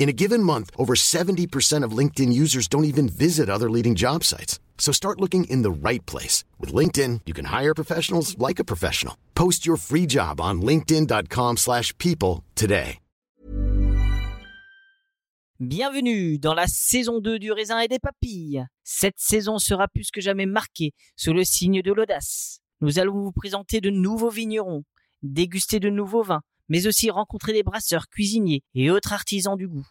In a given month, over 70% of LinkedIn users don't even visit other leading job sites. So start looking in the right place. With LinkedIn, you can hire professionals like a professional. Post your free job on linkedin.com slash people today. Bienvenue dans la saison 2 du raisin et des papilles. Cette saison sera plus que jamais marquée sous le signe de l'audace. Nous allons vous présenter de nouveaux vignerons, déguster de nouveaux vins, mais aussi rencontrer des brasseurs, cuisiniers et autres artisans du goût.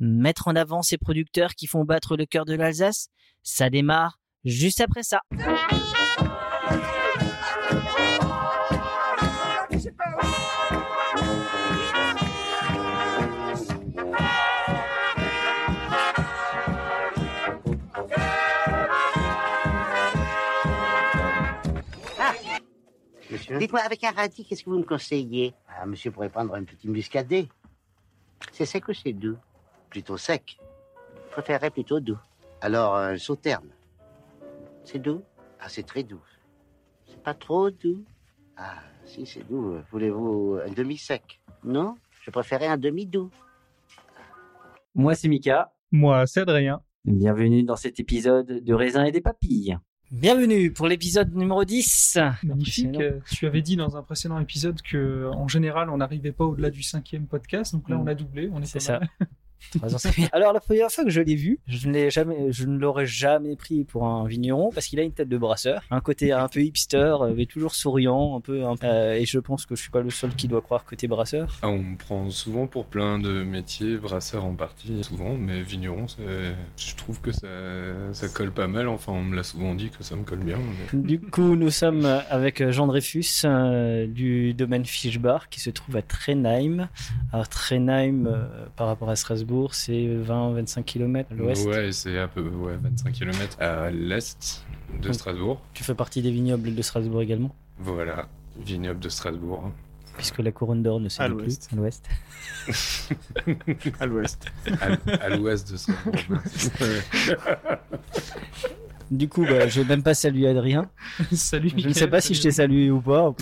Mettre en avant ces producteurs qui font battre le cœur de l'Alsace, ça démarre juste après ça. Monsieur Dites-moi, avec un radis, qu'est-ce que vous me conseillez Ah, monsieur pourrait prendre un petit muscadet. C'est sec ou c'est doux Plutôt sec. Je préférerais plutôt doux. Alors, un sauterne. C'est doux Ah, c'est très doux. C'est pas trop doux Ah, si, c'est doux. Voulez-vous un demi-sec? Non Je préférais un demi-doux. Moi, c'est Mika. Moi, c'est Adrien. Bienvenue dans cet épisode de Raisin et des Papilles. Bienvenue pour l'épisode numéro 10. Magnifique. Tu avais dit dans un précédent épisode que, en général, on n'arrivait pas au-delà du cinquième podcast. Donc là, Mm. on a doublé. On est C'est ça. Alors la première fois que je l'ai vu, je ne l'ai jamais, je ne l'aurais jamais pris pour un vigneron parce qu'il a une tête de brasseur, un côté un peu hipster, euh, mais toujours souriant, un peu. un- euh, et je pense que je suis pas le seul qui doit croire que t'es brasseur. Ah, on me prend souvent pour plein de métiers, brasseur en partie, souvent, mais vigneron, je trouve que ça, ça colle pas mal. Enfin, on me l'a souvent dit que ça me colle bien. mais- Du coup, nous sommes avec Jean Dreyfus euh, du domaine Fischbach qui se trouve à Trenheim. Alors Trenheim, euh, par rapport à Strasbourg, c'est 20-25 km à l'ouest. Ouais, c'est un peu ouais, 25 km à l'est de Donc- Strasbourg. Tu fais partie des vignobles de Strasbourg également, Voilà, vignoble de Strasbourg. puisque la couronne d'or ne se À dit plus à l'ouest. À l'ouest. à, à l'ouest de Strasbourg. Du coup, bah, je vais même pas saluer Adrien. Salut. Je ne sais pas si je t'ai salué ou pas.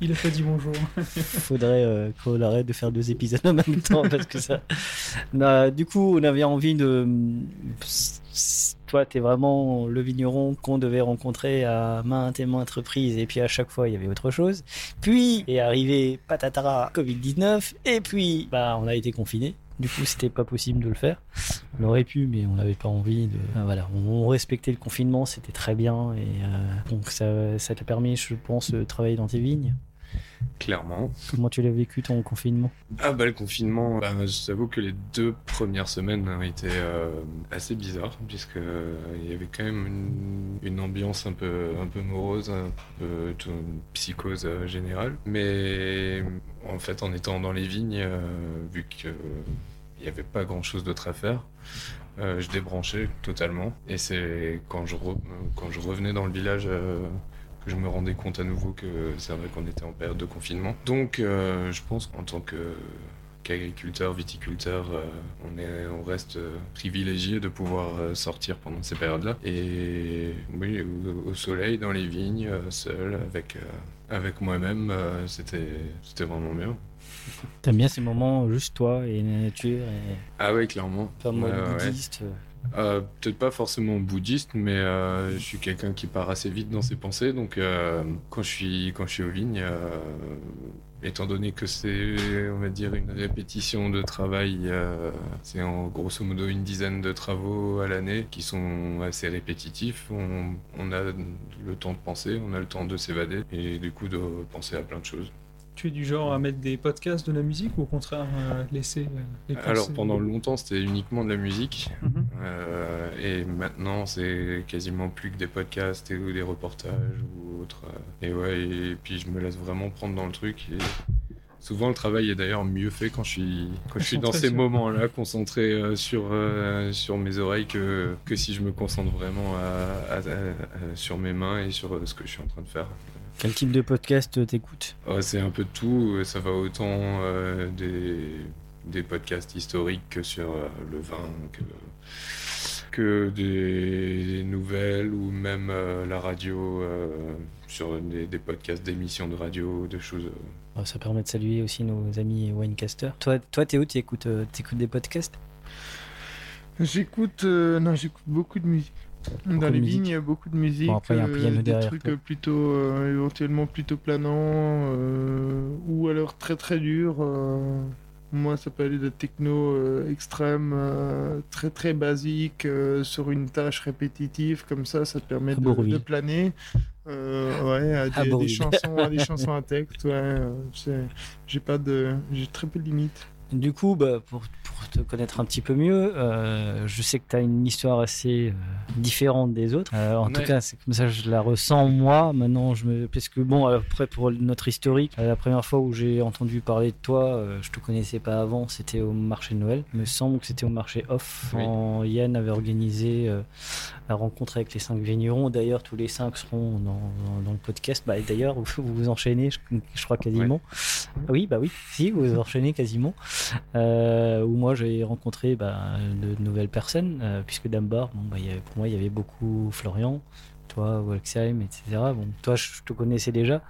Il a pas dit bonjour. Faudrait euh, qu'on arrête de faire deux épisodes en même temps parce que ça. Du coup, on avait envie de. Toi, t'es vraiment le vigneron qu'on devait rencontrer à maintes et maintes reprises, et puis à chaque fois, il y avait autre chose. Puis est arrivé patatara Covid-19, et puis bah, on a été confinés. Du coup, c'était pas possible de le faire. On aurait pu, mais on n'avait pas envie de. Voilà, on respectait le confinement, c'était très bien, et euh, donc ça t'a permis, je pense, de travailler dans tes vignes. Clairement. Comment tu l'as vécu ton confinement? Ah bah le confinement, bah, je t'avoue que les deux premières semaines été euh, assez bizarres puisque euh, il y avait quand même une, une ambiance un peu un peu morose, un peu tout- une psychose euh, générale. Mais en fait, en étant dans les vignes, vu que il n'y avait pas grand chose d'autre à faire. euh, je débranchais totalement et c'est quand je re- quand je revenais dans le village euh, que je me rendais compte à nouveau que c'est vrai qu'on était en période de confinement. Donc, euh, je pense qu'en tant que qu'agriculteur, viticulteur, euh, on, est, on reste euh, privilégié de pouvoir euh, sortir pendant ces périodes-là. Et oui, au, au soleil, dans les vignes, seul, avec, avec moi-même, c'était c'était vraiment bien. T'aimes bien ces moments juste toi et la nature et Ah oui, clairement. pas mode Ouais, ouais, ouais. bouddhiste. Euh. Peut-être pas forcément bouddhiste, mais euh, je suis quelqu'un qui part assez vite dans ses pensées. Donc, euh, quand, je suis, quand je suis aux vignes, étant donné que c'est, on va dire, une répétition de travail, c'est en grosso modo une dizaine de travaux à l'année qui sont assez répétitifs. On a le temps de penser, on a le temps de s'évader et du coup de penser à plein de choses. Tu es du genre à mettre des podcasts de la musique ou au contraire euh, laisser euh, les Alors, pendant longtemps, c'était uniquement de la musique. Mhm. Euh, et maintenant, c'est quasiment plus que des podcasts et, ou des reportages ou autres. euh. Et ouais, et puis je me laisse vraiment prendre dans le truc. Et souvent, le travail est d'ailleurs mieux fait quand je suis, quand je suis dans ces moments-là, concentré euh, sur, euh, sur mes oreilles, que, que si je me concentre vraiment à- à- à- à- sur mes mains et sur euh, ce que je suis en train de faire. Quel type de podcast t'écoutes Ouais, c'est un peu de tout. Ça va autant euh, des, des podcasts historiques que sur euh, le vin, que, que des nouvelles ou même euh, la radio, euh, sur des, des podcasts d'émissions de radio, de choses. euh. Euh, Ça permet de saluer aussi nos amis Winecasters. Toi, toi Théo, tu écoutes, des podcasts? J'écoute, euh, non, j'écoute beaucoup de musique. Beaucoup Dans les vignes, il y a beaucoup de musique. Bon, après, il y a un euh, des trucs quoi. plutôt, euh, éventuellement plutôt planants, euh, ou alors très très durs. moi, ça peut aller de techno extrême, très très basique, sur une tâche répétitive, comme ça, ça te permet de, planer. Ouais, à des, chansons, à des chansons à texte. Ouais, c'est- j'ai pas de, j'ai très peu de limites. Du coup, bah, pour, pour te connaître un petit peu mieux, euh, je sais que tu as une histoire assez euh, différente des autres. Euh, en tout cas, c'est comme ça que je la ressens moi. Maintenant, je me... parce que bon, après pour notre historique, euh, la première fois où j'ai entendu parler de toi, euh, je te connaissais pas avant, c'était au marché de Noël. Il me semble que c'était au marché off. Oui. En... Yann avait organisé euh, la rencontre avec les cinq vignerons. D'ailleurs, tous les cinq seront dans, dans- dans le podcast. Bah, d'ailleurs, vous, vous enchaînez, je, je crois quasiment. Oui, bah oui, si, vous vous enchaînez quasiment où moi j'ai rencontré bah, de nouvelles personnes, euh, puisque d'abord, bon, bah, il y avait- pour moi, il y avait beaucoup Florian, toi, Walksheim, etc. Bon, toi, je te connaissais déjà.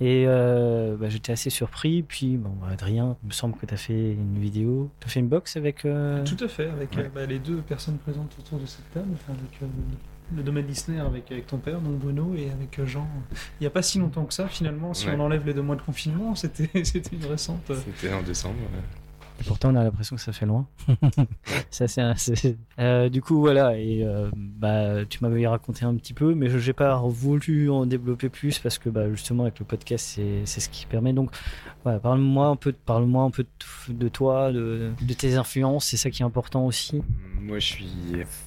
Et euh, bah, j'étais assez surpris. Puis, bon, bah, Adrien, il me semble que tu as fait une vidéo. Tu as fait une box avec. euh, Tout à fait, avec Ouais. euh, bah, les deux personnes présentes autour de cette table, enfin, avec euh, le, domaine Disney, avec, avec ton père, donc Bruno, et avec euh, Jean. Il n'y a pas si longtemps que ça, finalement, si Ouais. on enlève les deux mois de confinement, c'était c'était une récente. euh, C'était en décembre. ouais. Et pourtant, on a l'impression que ça fait loin. ça, c'est un- c'est- Euh, du coup, voilà. Et euh, bah, tu m'avais raconté un petit peu, mais je n'ai pas voulu en développer plus parce que bah, justement, avec le podcast, c'est c'est ce qui permet. Donc, voilà, parle-moi un peu, parle-moi un peu de, de toi, de, de tes influences. C'est ça qui est important aussi. Moi, je suis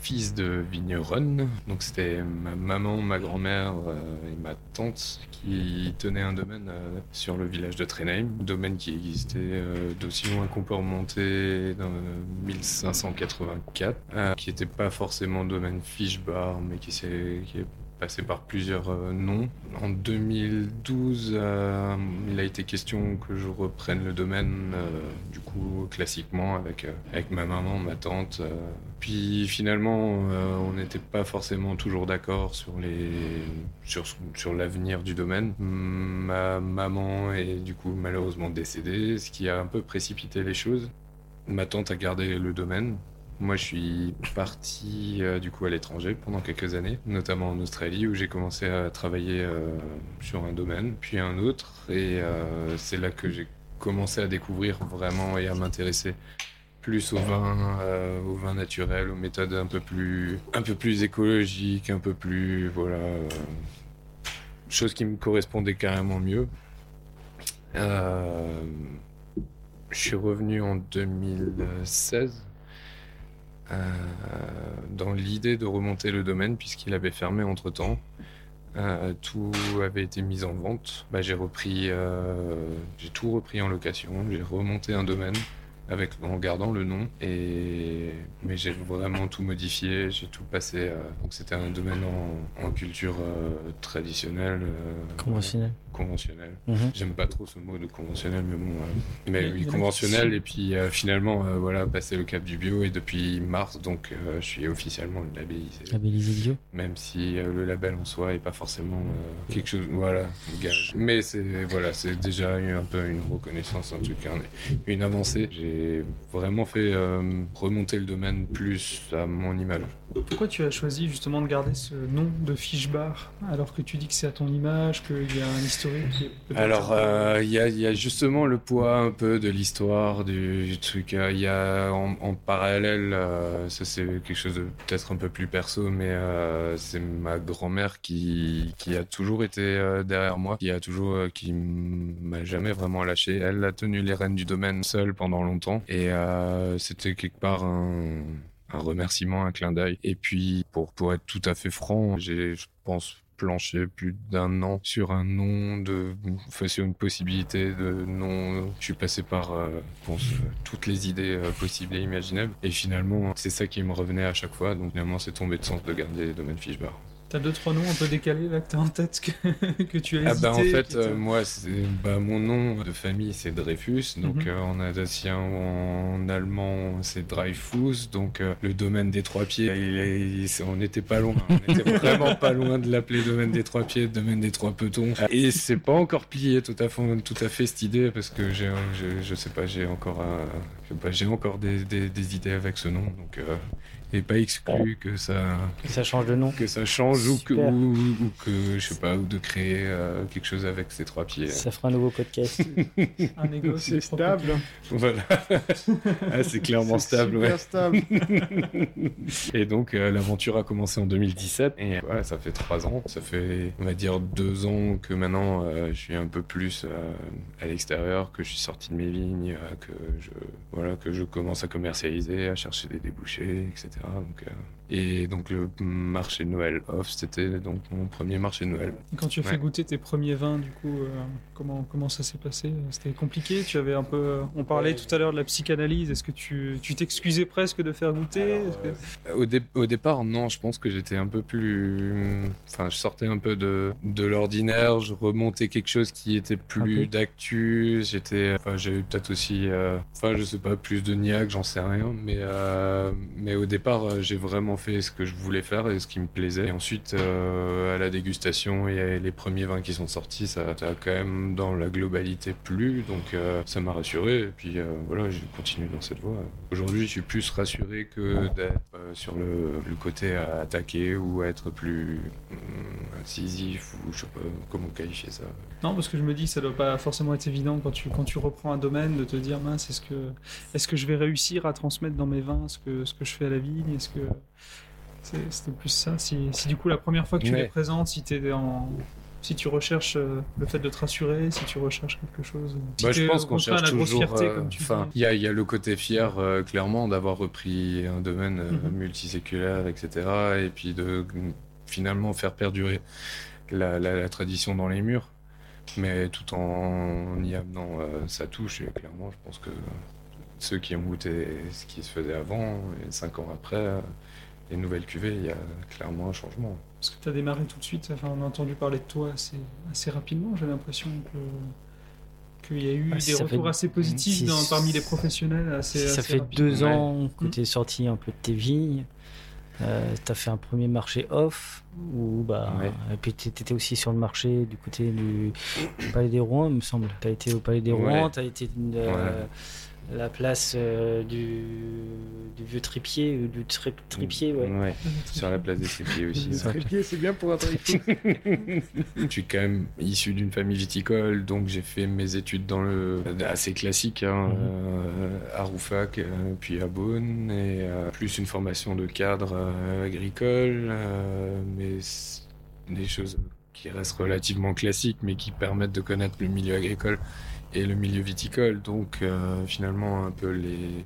fils de vigneronne. Donc, c'était ma maman, ma grand-mère euh, et ma tante qui tenaient un domaine sur le village de Trenheim. Domaine qui existait d'aussi loin qu'on peut remonter dans euh, 1584. euh, qui n'était pas forcément domaine Fischbar, mais qui, qui est passé par plusieurs euh, noms. En 2012, euh, il a été question que je reprenne le domaine, euh, du coup, classiquement, avec, avec ma maman, ma tante. Puis finalement, on n'était pas forcément toujours d'accord sur, les, sur, sur l'avenir du domaine. Ma maman est du coup malheureusement décédée, ce qui a un peu précipité les choses. Ma tante a gardé le domaine, moi, je suis parti euh, du coup à l'étranger pendant quelques années, notamment en Australie, où j'ai commencé à travailler euh, sur un domaine, puis un autre, et euh, c'est là que j'ai commencé à découvrir vraiment et à m'intéresser plus au vin, au vin naturel, aux méthodes un peu plus, un peu plus écologiques, un peu plus, voilà, euh, chose qui me correspondait carrément mieux. Je suis revenu en 2016 euh, dans l'idée de remonter le domaine puisqu'il avait fermé entre temps. tout avait été mis en vente. Bah, j'ai repris, euh, j'ai tout repris en location. J'ai remonté un domaine avec en gardant le nom et mais j'ai vraiment tout modifié. J'ai tout passé. euh, donc c'était un domaine en, en culture euh, traditionnelle, euh, Conventionnel. Mhm. J'aime pas trop ce mot de conventionnel, mais bon, euh, mais oui, en conventionnel. Et puis euh, finalement, euh, voilà, passer le cap du bio et depuis mars, donc je suis officiellement labellisé. Labellisé bio. Même si le label en soi est pas forcément quelque chose, voilà, gage. Mais c'est voilà, c'est déjà eu un peu une reconnaissance, un truc, un- une avancée. J'ai vraiment fait remonter le domaine plus à mon image. Pourquoi tu as choisi justement de garder ce nom de fiche bar alors que tu dis que c'est à ton image, qu'il y a un historique qui est peut-être- Alors, euh, il y, a, il y a justement le poids un peu de l'histoire, du, du truc. euh, Il y a en, en parallèle, euh, ça c'est quelque chose de peut-être un peu plus perso, mais c'est ma grand-mère qui, qui a toujours été derrière moi, qui a toujours, qui m'a jamais vraiment lâché. Elle a tenu les rênes du domaine seule pendant longtemps, et c'était quelque part un un remerciement, un clin d'œil. Et puis, pour, être tout à fait franc, j'ai, je pense, planché plus d'un an sur un nom de, enfin, une possibilité de nom. Je suis passé par, euh, euh, toutes les idées euh, possibles et imaginables. Et finalement, c'est ça qui me revenait à chaque fois. Donc, finalement, c'est tombé de sens de garder Domaine Fishbar. T'as deux trois noms un peu décalés là que t'as en tête que, que tu as Ah hésité, bah en fait, euh, moi, c'est, bah, mon nom de famille, c'est Dreyfus. Donc Mhm. euh, en alsacien en allemand, c'est Dreyfus. Donc euh, le domaine des trois pieds, il il- on n'était pas loin. On était vraiment pas loin de l'appeler domaine des trois pieds, domaine des trois petons. Et c'est pas encore plié tout à fait, tout à fait cette idée parce que j'ai, je, je sais pas, j'ai encore, j'ai des, des, des idées avec ce nom. Donc et pas exclu que ça Ça change de nom. que ça change ou que, ou, ou que je sais pas ou de créer euh, quelque chose avec ces trois pieds. Ça fera un nouveau podcast. un. C'est stable. Voilà. ah, c'est clairement stable, super ouais. stable. Et donc euh, l'aventure a commencé en 2017 et voilà, ça fait trois ans. Ça fait on va dire deux ans que maintenant euh, je suis un peu plus euh, à l'extérieur, que je suis sorti de mes vignes, euh, que je voilà que je commence à commercialiser, à chercher des débouchés, etc. Donc euh, et donc le marché de Noël off, c'était donc mon premier marché de Noël. Et Quand tu as fait Ouais. goûter tes premiers vins, du coup, euh, comment, comment ça s'est passé? C'était compliqué? Tu avais un peu. euh, On parlait tout à l'heure de la psychanalyse. Est-ce que tu tu t'excusais presque de faire goûter? Que- Au, dé- au départ, non, je pense que j'étais un peu plus. Enfin, je sortais un peu de, de l'ordinaire, je remontais quelque chose qui était plus d'actu. J'étais. Enfin, j'avais peut-être aussi. euh, Enfin, je sais pas, plus de niaque, j'en sais rien. Mais, euh, mais au départ, euh, j'ai vraiment fait ce que je voulais faire et ce qui me plaisait. Et ensuite, euh, à la dégustation et les premiers vins qui sont sortis, ça a quand même dans la globalité plu. Donc, euh, ça m'a rassuré. Et puis, voilà, j'ai continué dans cette voie. Aujourd'hui, je suis plus rassuré que d'être sur le, côté à attaquer ou à être plus hum, incisif ou je sais pas comment qualifier ça. Non, parce que je me dis que ça doit pas forcément être évident quand tu, quand tu reprends un domaine de te dire mince, est-ce que, est-ce que je vais réussir à transmettre dans mes vins ce que, ce que je fais à la Est-ce que. C'était plus ça? Si, si du coup, la première fois que tu Ouais. les présentes, si, t'es en, si tu recherches euh, le fait de te rassurer, si tu recherches quelque chose. Si Bah, je pense qu'on cherche toujours. euh, Enfin, il y a, il y a le côté fier, euh, clairement, d'avoir repris un domaine euh, Mhm. multiséculaire, etc. Et puis de mm, finalement faire perdurer la, la- la tradition dans les murs, mais tout en y amenant euh, sa touche. Et clairement, je pense que ceux qui ont goûté ce qui se faisait avant et cinq ans après, les nouvelles cuvées, il y a clairement un changement. Parce que tu as démarré tout de suite, enfin, on a entendu parler de toi assez, assez rapidement, j'ai l'impression que qu'il y a eu Ah, des si retours fait- assez positifs si- dans- parmi les professionnels. Assez, Si ça assez fait deux Ouais. ans que tu es sorti un peu de tes vignes, euh, tu as fait un premier marché off, où, bah, Ouais. et puis tu étais aussi sur le marché du côté du, du Palais des Rouen, il me semble. Tu as été au Palais des Ouais. Rouen, tu as été euh, la place euh, du, du vieux tripier, ou du tri- tripier, ouais. Sur la place des Trépieds aussi. Le trépied, c'est bien pour un trépied. Je suis quand même issu d'une famille viticole, donc j'ai fait mes études dans le assez classique, hein, Mhm. euh, à Roufac, euh, puis à Beaune, et plus une formation de cadre agricole, mais des choses qui restent relativement classiques, mais qui permettent de connaître le milieu agricole et le milieu viticole. Donc euh, finalement un peu les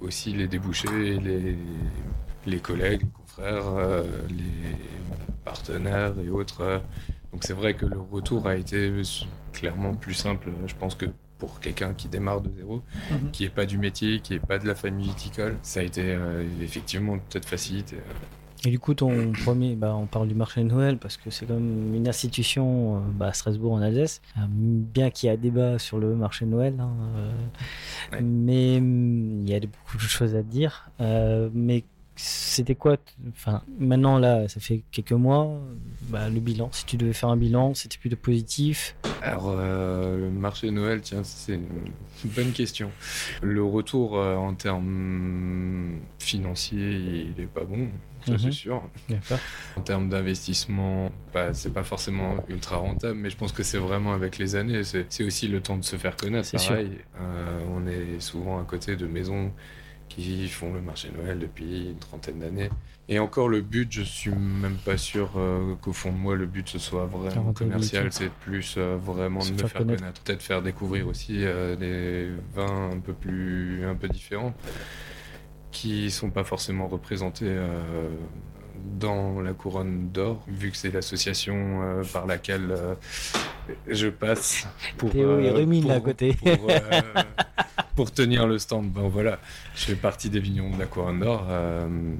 aussi les débouchés, les les collègues, les confrères, euh, les partenaires et autres. Donc c'est vrai que le retour a été clairement plus simple, je pense que pour quelqu'un qui démarre de zéro, Mhm. qui est pas du métier, qui est pas de la famille viticole, ça a été euh, effectivement peut-être facilité. Et du coup, ton premier, bah, on parle du marché de Noël parce que c'est comme une institution euh, bah, à Strasbourg en Alsace, Euh, bien qu'il y a débat sur le marché de Noël, hein, euh, Ouais. mais hum, il y a beaucoup de choses à dire. Euh, mais c'était quoi Enfin, maintenant là, ça fait quelques mois. bah, le bilan, si tu devais faire un bilan, c'était plutôt positif? Alors, euh, le marché de Noël, tiens, c'est une bonne question. Le retour euh, en termes financiers, il est pas bon, ça c'est sûr. En termes d'investissement, bah, c'est pas forcément ultra rentable, mais je pense que c'est vraiment avec les années. C'est aussi le temps de se faire connaître. Pareil, Euh, on est souvent à côté de maisons qui font le marché Noël depuis une trentaine d'années. Et encore, le but, je suis même pas sûr euh, qu'au fond de moi, le but ce soit vraiment commercial. C'est plus euh, vraiment de me faire connaître. connaître. Peut-être faire découvrir aussi euh, des vins un peu plus, un peu différents qui sont pas forcément représentés euh, dans la couronne d'or, vu que c'est l'association euh, par laquelle euh, je passe pour, Théo, il rumine pour- là à côté. Pour, pour tenir le stand. Bon voilà, je fais partie des vignerons de la couronne d'or.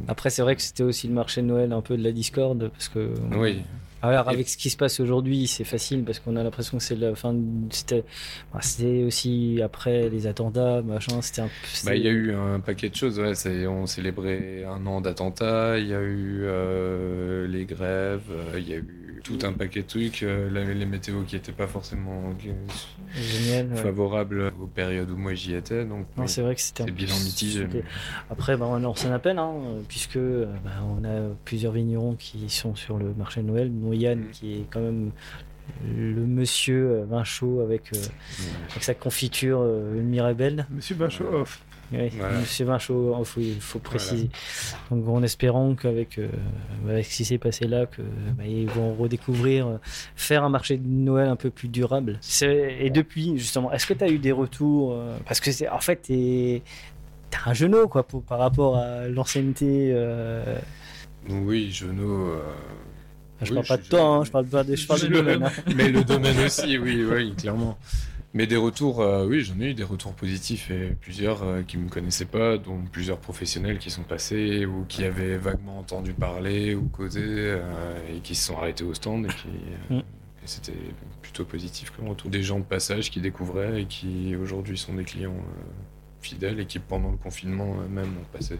Après, c'est vrai que c'était aussi le marché de Noël un peu de la discorde parce que oui, Alors Et- avec ce qui se passe aujourd'hui, c'est facile parce qu'on a l'impression que c'est la fin. C'était, bah, aussi après les attentats, machin. C'était un. Bah, il y a eu un paquet de choses. Ouais, on célébrait un an d'attentats, il y a eu euh, les grèves, euh, il y a eu tout un paquet de trucs, euh, les météos qui n'étaient pas forcément génial. ouais. favorables aux périodes où moi j'y étais. Donc, oui, c'est vrai que c'était. un bilan mitigé. c'était- Après, bah, on s'en appelle, hein, puisque bah, on a plusieurs vignerons qui sont sur le marché de Noël, Yann, Mm. qui est quand même le monsieur euh, vin chaud avec, euh, avec sa confiture, euh, une Mirabelle. Monsieur Bachoff. Oui, Voilà. Monsieur il faut, il faut préciser. Donc en espérant qu'avec euh, avec ce qui s'est passé là, que bah, ils vont redécouvrir, euh, faire un marché de Noël un peu plus durable. C'est- Et depuis, justement, est-ce que tu as eu des retours euh, Parce que c'est en fait, t'es t'as un genou quoi pour, par rapport à l'ancienneté. euh, Oui, Genot. Euh, Je Oui, parle pas de toi, jeune. hein, je parle pas de, je parle du domaine. hein. Mais le domaine aussi, oui, oui, clairement. Mais des retours, euh, oui, j'en ai eu des retours positifs et plusieurs euh, qui me connaissaient pas, dont plusieurs professionnels qui sont passés ou qui avaient vaguement entendu parler ou causé euh, et qui se sont arrêtés au stand et qui. euh, Mm. c'était plutôt positif comme retour. Des gens de passage qui découvraient et qui aujourd'hui sont des clients euh, fidèles et qui pendant le confinement même ont passé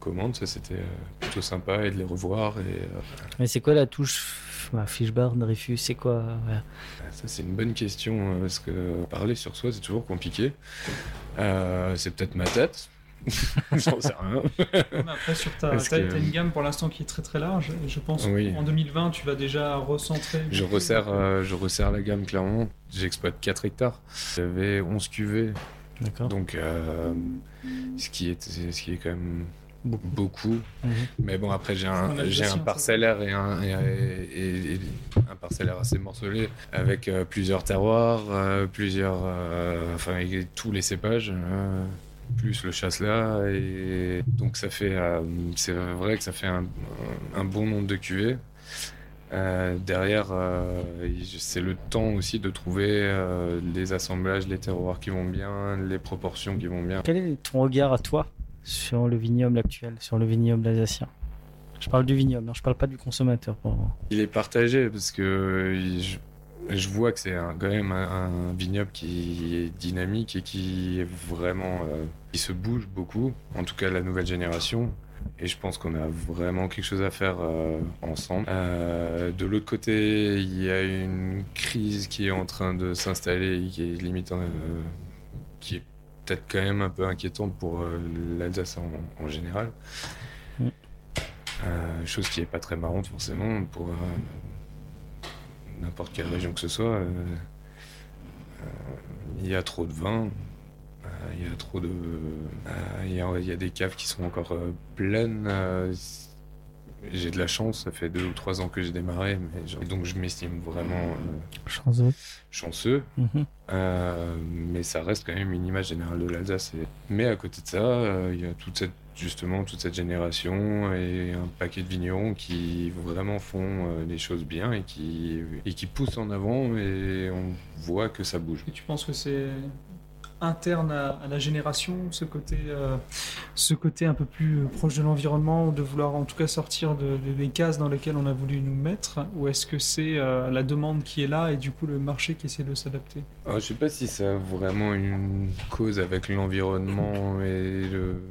commande. Ça c'était euh, plutôt sympa et de les revoir et euh, Mais c'est quoi la touche bah, Fishbar, Dreyfus, c'est quoi ouais. Ça, c'est une bonne question, euh, parce que parler sur soi, c'est toujours compliqué. Euh, c'est peut-être ma tête. J'en sais rien. Mais après, sur ta, t'as, que- une gamme pour l'instant qui est très très large. Et je pense Oui. qu'en 2020, tu vas déjà recentrer. Je resserre, euh, je resserre la gamme, clairement. J'exploite 4 hectares. J'avais 11 cuvées, D'accord. donc euh, ce, qui est, ce qui est quand même Beaucoup. beaucoup. Mhm. Mais bon, après, j'ai un, un parcellaire et un, et, et- et un parcellaire assez morcelé avec euh, plusieurs terroirs, euh, plusieurs, euh, enfin, et tous les cépages, euh, plus le chasselas. Et donc, ça fait, euh, c'est vrai que ça fait un, un bon nombre de cuvées. Euh, derrière, euh, c'est le temps aussi de trouver euh, les assemblages, les terroirs qui vont bien, les proportions qui vont bien. Quel est ton regard à toi sur le vignoble actuel, sur le vignoble alsacien Je parle du vignoble, hein, je parle pas du consommateur. Il est partagé parce que je, vois que c'est quand même un, vignoble qui est dynamique et qui est vraiment euh, qui se bouge beaucoup. En tout cas, la nouvelle génération. Et je pense qu'on a vraiment quelque chose à faire euh, ensemble. Euh, de l'autre côté, il y a une crise qui est en train de s'installer, qui est limite, qui est peut-être quand même un peu inquiétante pour euh, l'Alsace en, en général. Mm. Euh, chose qui est pas très marrante forcément pour euh, n'importe quelle région que ce soit. Il y a trop de vin, il y a trop de, il y, a, il y a des caves qui sont encore pleines. J'ai de la chance, ça fait deux ou trois ans que j'ai démarré, mais donc je m'estime vraiment euh, Chanceux. chanceux. Mhm. Euh, mais ça reste quand même une image générale de l'Alsace. Et- Mais à côté de ça, euh, il y a toute cette, justement toute cette génération et un paquet de vignerons qui vraiment font euh, les choses bien et qui, et qui poussent en avant et on voit que ça bouge. Et tu penses que c'est interne à, la génération, ce côté, euh, ce côté un peu plus proche de l'environnement, de vouloir en tout cas sortir de, de- des cases dans lesquelles on a voulu nous mettre, ou est-ce que c'est euh, la demande qui est là et du coup le marché qui essaie de s'adapter? Alors, je sais pas si ça a vraiment une cause avec l'environnement et le,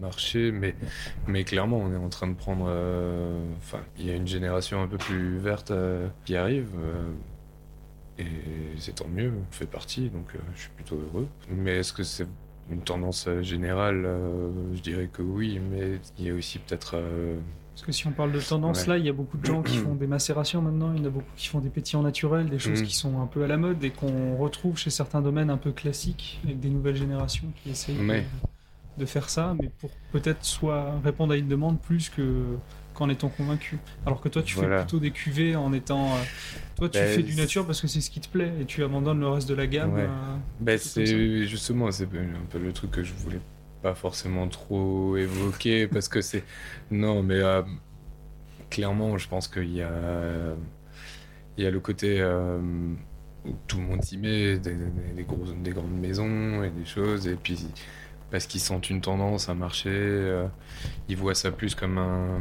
marché, mais, clairement, on est en train de prendre. euh, Enfin, il y a une génération un peu plus verte qui arrive. Et c'est tant mieux, on fait partie, donc euh, je suis plutôt heureux. Mais est-ce que c'est une tendance euh, générale? Euh, Je dirais que oui, mais il y a aussi peut-être. Parce que si on parle de tendance, Ouais. là, il y a beaucoup de gens qui font des macérations maintenant, il y en a beaucoup qui font des pétillants naturels, des choses Mm. qui sont un peu à la mode et qu'on retrouve chez certains domaines un peu classiques, avec des nouvelles générations qui essayent de- de, faire ça, mais pour peut-être soit répondre à une demande plus que qu'en étant convaincu. Alors que toi, tu Voilà. fais plutôt des cuvées en étant... euh, toi, tu Ben, fais du nature parce que c'est ce qui te plaît et tu abandonnes le reste de la gamme. Ouais. euh, comme c'est justement c'est un peu le truc que je voulais pas forcément trop évoquer parce que c'est non mais euh, clairement je pense qu'il y a il y a le côté où tout le monde s'y met des, des- des grosses des grandes maisons et des choses et puis parce qu'ils sentent une tendance à marcher euh, ils voient ça plus comme un-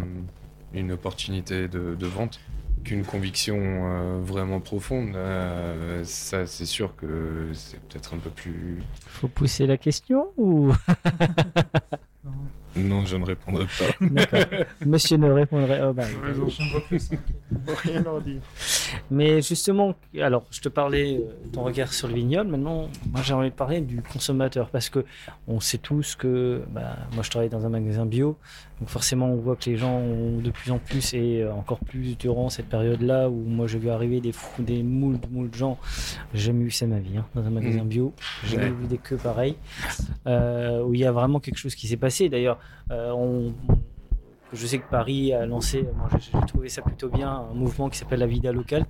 une opportunité de, de vente qu'une conviction euh, vraiment profonde. Euh, ça, c'est sûr que c'est peut-être un peu plus. Faut pousser la question ou Non, je ne répondrai pas. Monsieur ne répondrait. Oh, bah, Raison. Rien leur dire. Mais justement, alors je te parlais euh, de ton regard sur le vignoble. Maintenant, moi j'ai envie de parler du consommateur parce que on sait tous que, bah, moi je travaille dans un magasin bio, donc forcément on voit que les gens ont de plus en plus et euh, encore plus durant cette période-là où moi j'ai vu arriver des fous, des moules, de moules de gens. J'ai jamais vu ça ma vie hein, dans un magasin Mhm. bio. J'ai jamais Ouais. vu des queues pareilles euh, où il y a vraiment quelque chose qui s'est passé. D'ailleurs, euh, on je sais que Paris a lancé, moi j'ai trouvé ça plutôt bien, un mouvement qui s'appelle la Vida locale,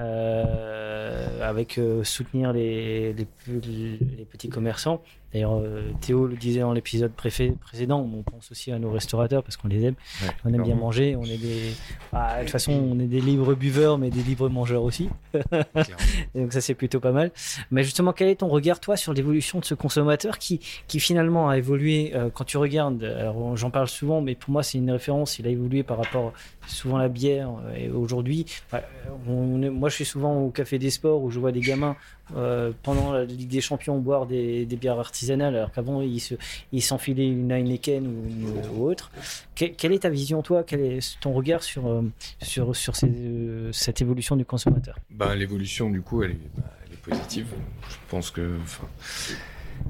euh, avec soutenir les, les, plus- les petits commerçants. D'ailleurs, euh, Théo le disait dans l'épisode précédent, on pense aussi à nos restaurateurs parce qu'on les aime, Ouais, on aime bien manger, on est des, bah, de toute façon, on est des libres buveurs, mais des libres mangeurs aussi. Et donc ça c'est plutôt pas mal. Mais justement, quel est ton regard toi sur l'évolution de ce consommateur qui, qui finalement a évolué euh, quand tu regardes Alors j'en parle souvent, mais pour moi c'est une référence. Il a évolué par rapport souvent à la bière euh, et aujourd'hui. enfin, est- moi je suis souvent au café des sports où je vois des gamins euh, pendant la Ligue des Champions boire des, des bières artisanales alors qu'avant ils se ils s'enfilaient une Heineken ou, autre. Que- quelle est ta vision toi? Quel est ton regard sur euh, sur sur euh, cette évolution du consommateur? Ben, l'évolution, du coup, elle est, bah, elle est positive. Je pense que,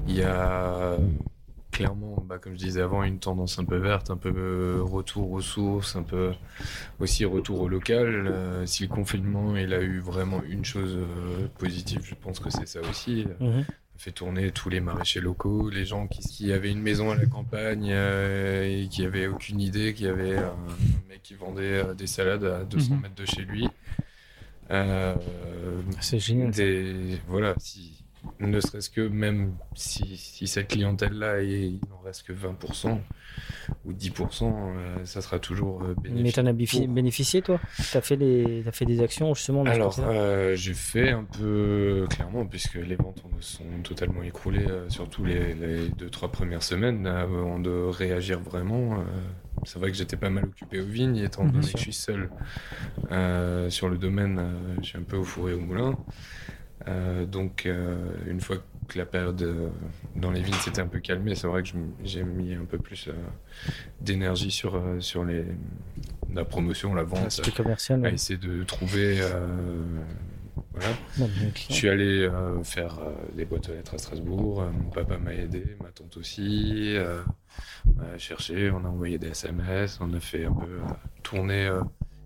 il y a clairement, bah, comme je disais avant, une tendance un peu verte, un peu euh, retour aux sources, un peu aussi retour au local. Euh, si le confinement, il a eu vraiment une chose euh, positive, je pense que c'est ça aussi. Mhm. fait tourner tous les maraîchers locaux, les gens qui, qui avaient une maison à la campagne euh, et qui avaient aucune idée, qui avait un, un mec qui vendait euh, des salades à 200 Mhm. mètres de chez lui. Euh, C'est génial. des, voilà, si, ne serait-ce que même si, si cette clientèle-là, il n'en reste que 20% ou 10%, euh, ça sera toujours euh, Mais bénéfique. t'en as bifi- pour- bénéficié, toi? T'as fait, des... as fait des actions, justement Alors, euh, j'ai fait un peu, clairement, puisque les ventes ont- sont totalement écroulées, euh, surtout les, les deux, trois premières semaines, avant de réagir vraiment. c'est vrai que j'étais pas mal occupé aux vignes, étant Mhm. donné que je suis seul sur le domaine, je suis un peu au four et au moulin. Euh, donc, euh, une fois que la période euh, dans les vignes s'était un peu calmée, c'est vrai que j'ai mis un peu plus d'énergie sur, sur les, la promotion, la vente, commercial. à ouais. essayer de trouver. voilà. Non, Je suis allé faire des boîtes aux lettres à Strasbourg. mon papa m'a aidé, ma tante aussi. on a cherché, on a envoyé des SMS, on a fait un peu tourner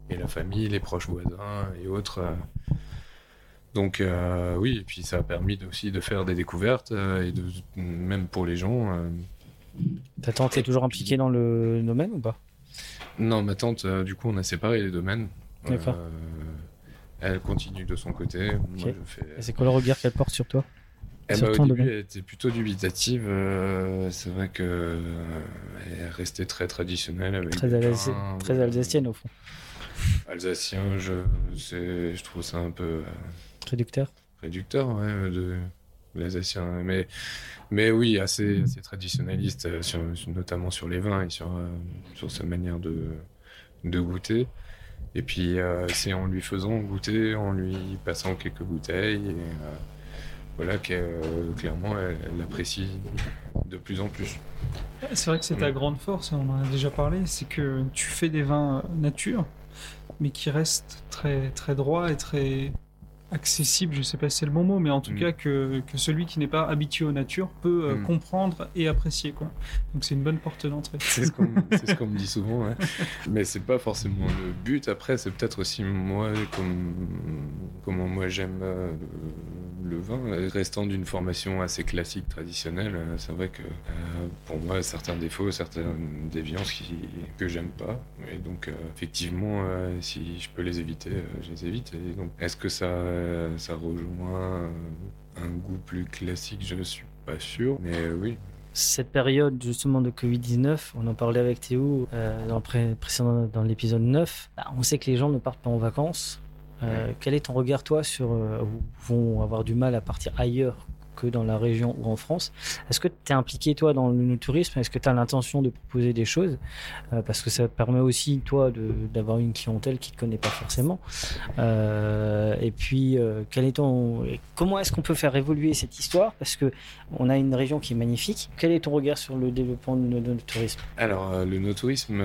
et la famille, les proches voisins et autres. euh. Donc euh, oui, et puis ça a permis de- aussi de faire des découvertes euh, et de même pour les gens. euh, Ta tante est toujours impliquée dans le domaine ou pas? Non, ma tante, du coup, on a séparé les domaines. D'accord. Elle continue de son côté. Fais. C'est quoi le regard qu'elle porte sur toi? Eh sur ben, au début, elle était plutôt dubitative. c'est vrai que elle est restée très traditionnelle. Avec Très, très alsacienne, au fond. Alsacien, je, je trouve ça un peu Réducteur. réducteur. ouais, de... l'alsacien. Mais, mais oui, assez, assez traditionnaliste, euh, sur- notamment sur les vins et sur, euh, sur sa manière de, de goûter. Et puis, euh, c'est en lui faisant goûter, en lui passant quelques bouteilles. Et, euh, voilà, que euh, clairement, elle, elle apprécie de plus en plus. C'est vrai que c'est ta Mm. grande force, on en a déjà parlé, c'est que tu fais des vins euh, nature, mais qui restent très, très droits et très accessibles, je sais pas si c'est le bon mot, mais en tout Mm. cas que, que celui qui n'est pas habitué aux natures peut euh, Mm. comprendre et apprécier. Quoi. Donc c'est une bonne porte d'entrée. C'est ce qu'on ce me dit souvent, ouais. mais c'est pas forcément le but. Après, c'est peut-être aussi moi, comme, comment moi j'aime euh, le vin. Restant d'une formation assez classique, traditionnelle, euh, c'est vrai que euh, pour moi, certains défauts, certaines déviances qui, que j'aime pas. Et donc, effectivement, si je peux les éviter, je les évite. Et donc, est-ce que ça, euh, ça rejoint euh, un goût plus classique Je ne suis pas sûr, mais oui. Cette période justement de Covid-19, on en parlait avec Théo euh, dans, le pré- précédent, dans l'épisode 9, bah, on sait que les gens ne partent pas en vacances. Euh, quel est ton regard toi sur vont avoir du mal à partir ailleurs que dans la région ou en France. Est-ce que tu es impliqué toi dans le tourisme Est-ce que tu as l'intention de proposer des choses? Euh, Parce que ça permet aussi toi d'avoir une clientèle qui ne te connaît pas forcément. Euh, et puis euh, quel est ton comment est-ce qu'on peut faire évoluer cette histoire? Parce que on a une région qui est magnifique. Quel est ton regard sur le développement de notre tourisme Alors, le no-tourisme,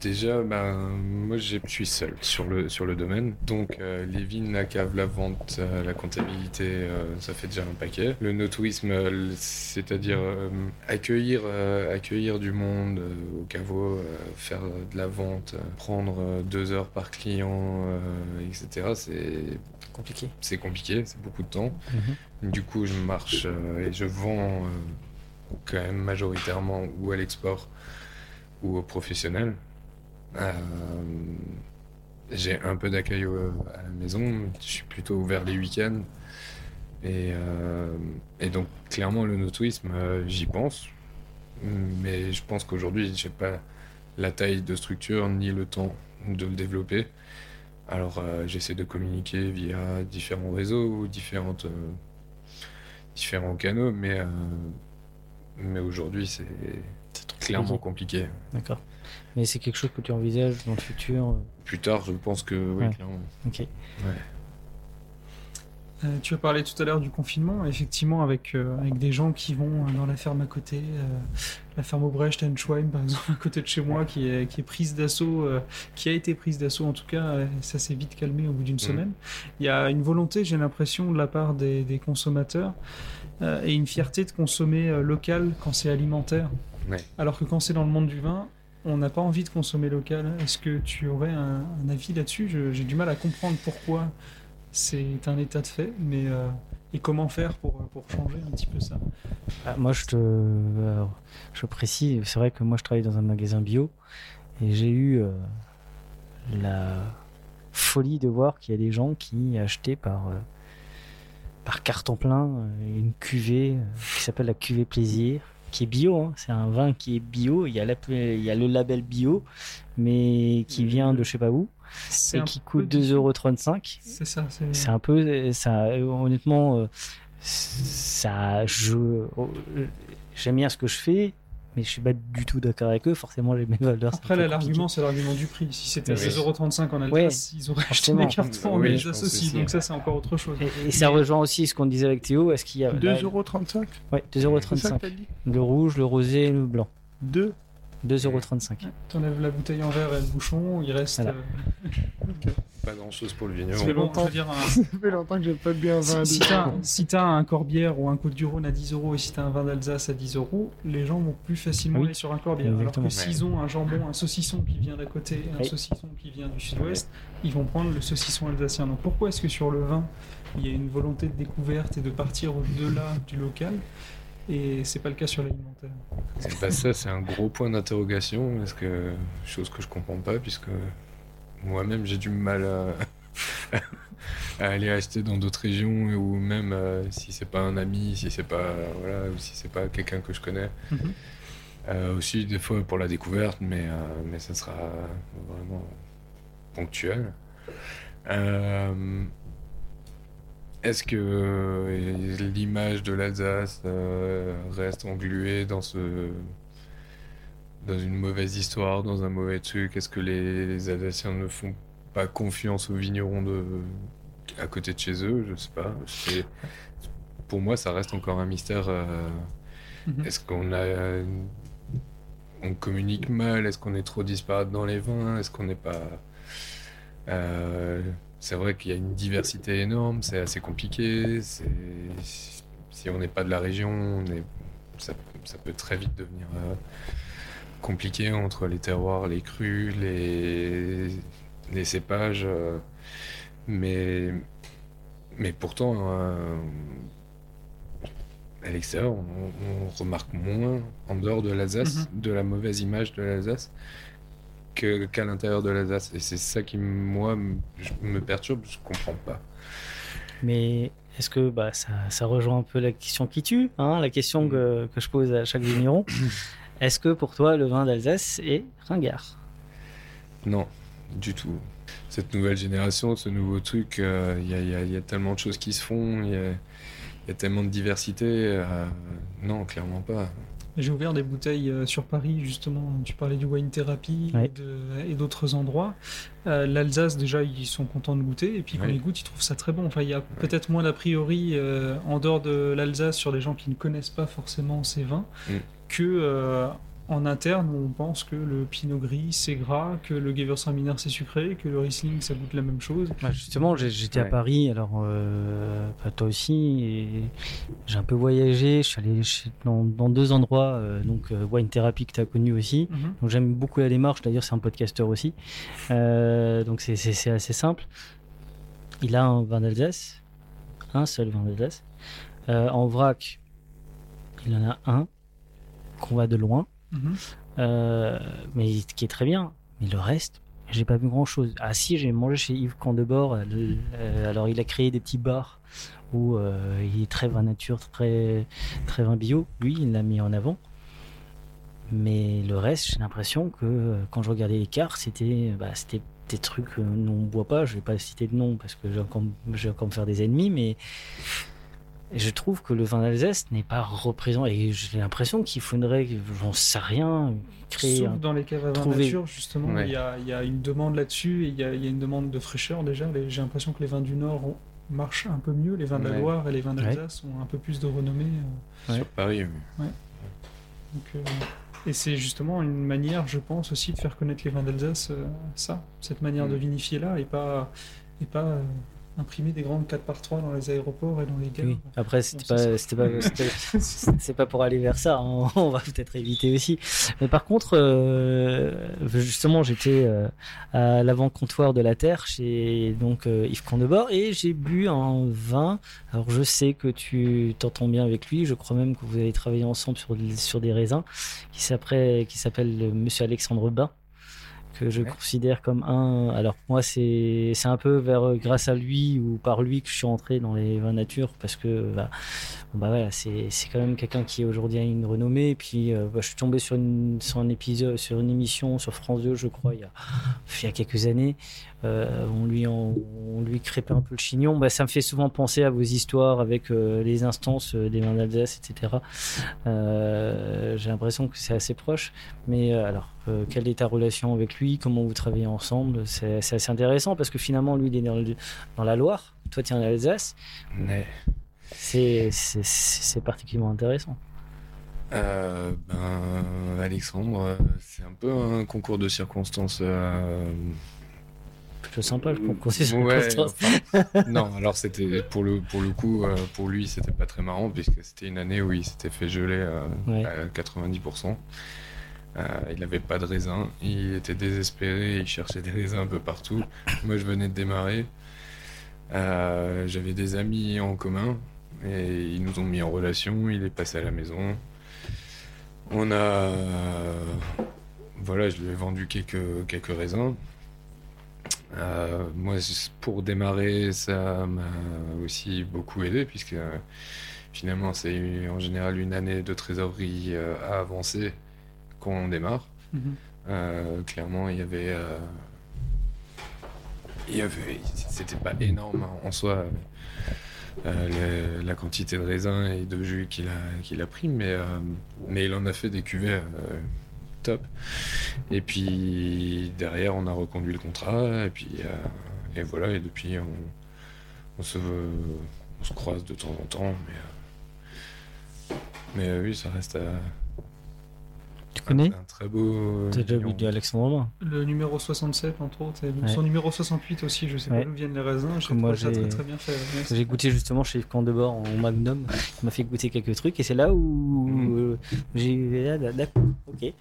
déjà, ben, moi, je suis seul sur le, sur le domaine. Donc, euh, les vignes, la cave, la vente, euh, la comptabilité, euh, ça fait déjà un paquet. Le no-tourisme, c'est-à-dire euh, accueillir, accueillir du monde au caveau, faire de la vente, prendre deux heures par client, etc., c'est Compliqué. c'est compliqué, c'est beaucoup de temps. Du coup, je marche et je vends quand même majoritairement ou à l'export ou aux professionnels. Euh, J'ai un peu d'accueil à la maison, je suis plutôt ouvert les week-ends. Et, euh, et donc, clairement, le no-tourisme, euh, j'y pense. Mais je pense qu'aujourd'hui, j'ai pas la taille de structure ni le temps de le développer. Alors, euh, j'essaie de communiquer via différents réseaux ou différentes, différents canaux, mais, mais aujourd'hui, c'est clairement compliqué. D'accord. Mais c'est quelque chose que tu envisages dans le futur. euh, Plus tard, je pense que oui, Ouais. clairement. Ok. Euh, tu as parlé tout à l'heure du confinement, effectivement, avec, euh, avec des gens qui vont dans la ferme à côté, euh, la ferme Aubrecht Schwein, par exemple, à côté de chez moi, qui est, qui est prise d'assaut, euh, qui a été prise d'assaut en tout cas, euh, ça s'est vite calmé au bout d'une semaine. Il y a une volonté, j'ai l'impression, de la part des, des consommateurs euh, et une fierté de consommer euh, local quand c'est alimentaire. Ouais. Alors que quand c'est dans le monde du vin, on n'a pas envie de consommer local. Est-ce que tu aurais un, avis là-dessus? J'ai du mal à comprendre pourquoi c'est un état de fait, mais euh, et comment faire pour, changer un petit peu ça? Ah, moi, je te, précise, c'est vrai que moi, je travaille dans un magasin bio et j'ai eu euh, la folie de voir qu'il y a des gens qui achetaient par euh, par carton plein une cuvée qui s'appelle la cuvée plaisir, qui est bio. hein. C'est un vin qui est bio. Il y a, la- il y a le label bio, mais qui vient de je sais pas où et qui coûte difficile. 2,35€. C'est ça. C'est un peu ça honnêtement euh, ça je oh, j'aime bien ce que je fais mais je suis pas du tout d'accord avec eux forcément les mêmes valeurs Après, là, l'argument, c'est l'argument du prix. Si c'était Oui. 16,35€ en Alsace, Ouais, ils auraient acheté des cartons Oui, je pense associent. Donc ça, c'est encore autre chose. et, et ça Mais- rejoint aussi ce qu'on disait avec Théo est-ce qu'il y a là, 2,35€ ouais, C'est ça que 2,35€ t'as dit? Le rouge le rosé et le blanc 2 2,35€ T'enlèves la bouteille en verre et le bouchon, il reste. Voilà. euh, Pas grand-chose pour le c'est vigneron. longtemps. dire, un- Ça fait longtemps que j'ai pas bu un vin à Si, si 2 t'as si un Corbière ou un Côte du Rhône à 10 euros et si t'as un vin d'Alsace à 10 euros, les gens vont plus facilement Oui. aller sur un Corbière. Alors Exactement. que s'ils ont un jambon, un saucisson qui vient d'à côté, un Oui. saucisson qui vient du sud-ouest, ils vont prendre le saucisson alsacien. Donc pourquoi est-ce que sur le vin, il y a une volonté de découverte et de partir au-delà du local? Et c'est pas le cas sur l'alimentaire C'est pas ça, c'est un gros point d'interrogation, parce que chose que je comprends pas, puisque moi-même j'ai du mal à, à aller acheter dans d'autres régions, ou même euh, si c'est pas un ami, si c'est pas voilà, ou si c'est pas quelqu'un que je connais. Mhm. Euh, aussi des fois pour la découverte, mais euh, mais ça sera vraiment ponctuel. Euh, est-ce que euh, l'image de l'Alsace euh, reste engluée dans ce dans une mauvaise histoire, dans un mauvais truc? Est-ce que les, les Alsaciens ne font pas confiance aux vignerons de à côté de chez eux? Je sais pas. Pour moi, ça reste encore un mystère. euh, Mhm. Est-ce qu'on a on communique mal? Est-ce qu'on est trop disparate dans les vins? Est-ce qu'on n'est pas c'est vrai qu'il y a une diversité énorme, c'est assez compliqué. Si on n'est pas de la région, on est- ça, ça peut très vite devenir euh, compliqué entre les terroirs, les crus, les, les cépages. euh, mais, mais pourtant, euh, à l'extérieur, on, on remarque moins, en dehors de l'Alsace, de la mauvaise image de l'Alsace qu'à l'intérieur de l'Alsace. Et c'est ça qui, moi, me, perturbe, je comprends pas. Mais est-ce que bah, ça, ça rejoint un peu la question qui tue, hein, la question que, que je pose à chaque vigneron Est-ce que pour toi, le vin d'Alsace est ringard? Non, du tout. Cette nouvelle génération, ce nouveau truc, euh, il y, a, il y a- il y a tellement de choses qui se font, il y a, il y a tellement de diversité. euh, non, clairement pas. J'ai ouvert des bouteilles euh, sur Paris, justement. Tu parlais du wine therapy Ouais. et d'autres endroits. Euh, L'Alsace, déjà, ils sont contents de goûter. Et puis, quand Ouais. ils goûtent, ils trouvent ça très bon. Enfin, il y a peut-être moins d'a priori euh, en dehors de l'Alsace sur les gens qui ne connaissent pas forcément ces vins Mm. que en interne, on pense que le Pinot Gris, c'est gras, que le Gewürztraminer, c'est sucré, que le Riesling, ça goûte la même chose. Bah, Justement, j'étais à. Paris, alors euh, bah, toi aussi, et j'ai un peu voyagé. Je suis allé dans, dans deux endroits, euh, donc euh, Wine Therapy que tu as connu aussi. Mhm. Donc j'aime beaucoup la démarche, d'ailleurs c'est un podcasteur aussi. Euh, donc c'est assez simple. Il a un vin d'Alsace, un seul vin d'Alsace. Euh, en vrac, il en a un, qu'on va de loin, Euh, mais qui est très bien. Mais le reste, j'ai pas vu grand chose. Ah si, j'ai mangé chez Yves Candebord. euh, euh, alors il a créé des petits bars où il est très vin nature, très, très vin bio. Lui, il l'a mis en avant. Mais le reste, j'ai l'impression que quand je regardais les cartes, c'était bah, c'était des trucs que on boit pas. Je vais pas citer de nom parce que j'ai encore, encore me faire des ennemis, mais je trouve que le vin d'Alsace n'est pas représenté. Et j'ai l'impression qu'il faudrait, j'en sais rien, créer. Sauf un- dans les caves à vin trouver- nature, justement, Ouais. il y, a, il y a une demande là-dessus et il y a, il y a une demande de fraîcheur déjà. J'ai l'impression que les vins du Nord ont- marchent un peu mieux, les vins de la Ouais. Loire et les vins d'Alsace ont un peu plus de renommée. euh, Ouais. Sur Paris, oui. donc, euh, et c'est justement une manière, je pense, aussi de faire connaître les vins d'Alsace, euh, ça, cette manière de Mm. vinifier là, et pas, et pas euh, imprimer des grandes 4 par 3 dans les aéroports et dans les gares. Oui. Après, c'était pas, c'était pas, c'est pas pour aller vers ça. hein. On va peut-être éviter aussi. Mais par contre, euh, justement, j'étais euh, à l'avant-comptoir de la Terre chez donc euh, Yves Condebord et j'ai bu un vin. Alors, je sais que tu t'entends bien avec lui. Je crois même que vous avez travaillé ensemble sur des- sur des raisins qui s'appelle qui s'appelle le Monsieur Alexandre Bain que je Ouais. considère comme un. Alors moi, c'est c'est un peu vers euh, grâce à lui ou par lui que je suis entré dans les vins nature parce que bah, bah voilà, c'est c'est quand même quelqu'un qui aujourd'hui a une renommée. Et puis euh, bah, je suis tombé sur une sur un épisode, sur une émission sur France 2, je crois, il y a il y a quelques années. Euh, on lui en- on lui crêpait un peu le chignon. Bah, ça me fait souvent penser à vos histoires avec euh, les instances euh, des vins d'Alsace, etc. J'ai l'impression que c'est assez proche. Mais alors, quelle est ta relation avec lui? Comment vous travaillez ensemble? C'est assez intéressant parce que finalement, lui, il est dans, le- dans la Loire. Toi, tu es en Alsace. Mais, C'est particulièrement intéressant. euh, ben, Alexandre, c'est un peu un concours de circonstances. euh, Plutôt sympa Ouais, enfin, non, alors c'était pour le pour le coup euh, pour lui c'était pas très marrant puisque c'était une année où il s'était fait geler euh, Ouais. à 90%. Euh, il n'avait pas de raisin, il était désespéré, il cherchait des raisins un peu partout. Moi je venais de démarrer, j'avais des amis en commun et ils nous ont mis en relation. Il est passé à la maison. On a voilà, je lui ai vendu quelques quelques raisins. Euh, moi, pour démarrer, ça m'a aussi beaucoup aidé, puisque euh, finalement, c'est en général une année de trésorerie euh, à avancer quand on démarre. Mhm. Euh, clairement, il y avait. euh, il y avait. C'était pas énorme en soi. euh, la quantité de raisin et de jus qu'il a, qu'il a pris, mais, euh, mais il en a fait des cuvées euh, Et puis derrière, on a reconduit le contrat, et puis euh, et voilà, et depuis, on, on se, on se croise de temps en temps, mais, euh, mais euh, oui, ça reste euh, Tu connais un très beau. T'as déjà vu Alexandre Romain Le numéro 67, entre autres, et Ouais. son numéro 68 aussi, je sais Ouais. pas d'où viennent les raisins. J'ai Comme moi, trouvé ça j'ai- très, très bien fait. ouais. J'ai goûté justement chez Camp de Bord en Magnum. Il m'a fait goûter quelques trucs et c'est là où Mhm. euh, j'ai ah, d'accord, ok.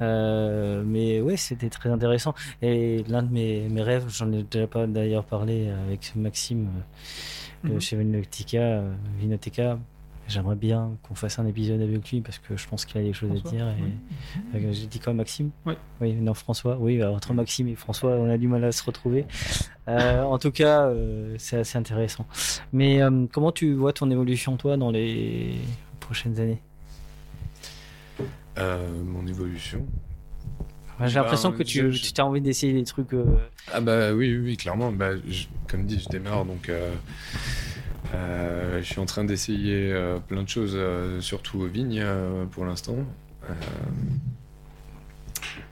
Euh, mais ouais, c'était très intéressant. Et l'un de mes, mes rêves, j'en ai déjà pas d'ailleurs parlé avec Maxime euh, Mhm. chez Vinoteca, euh, Vinoteca. J'aimerais bien qu'on fasse un épisode avec lui parce que je pense qu'il a des choses François, à dire. Et... oui. Euh, J'ai dit quoi, Maxime Ouais. Oui, non, François. Oui, alors, entre Maxime et François, on a du mal à se retrouver. Euh, en tout cas, euh, c'est assez intéressant. Mais euh, comment tu vois ton évolution, toi, dans les prochaines années? Euh, mon évolution? J'ai Bah, l'impression que tu je- tu t'as envie d'essayer des trucs. euh, Ah bah oui, oui, oui, clairement. Bah, je- comme dit, je démarre, donc euh, je suis en train d'essayer euh, plein de choses, euh, surtout aux vignes pour l'instant.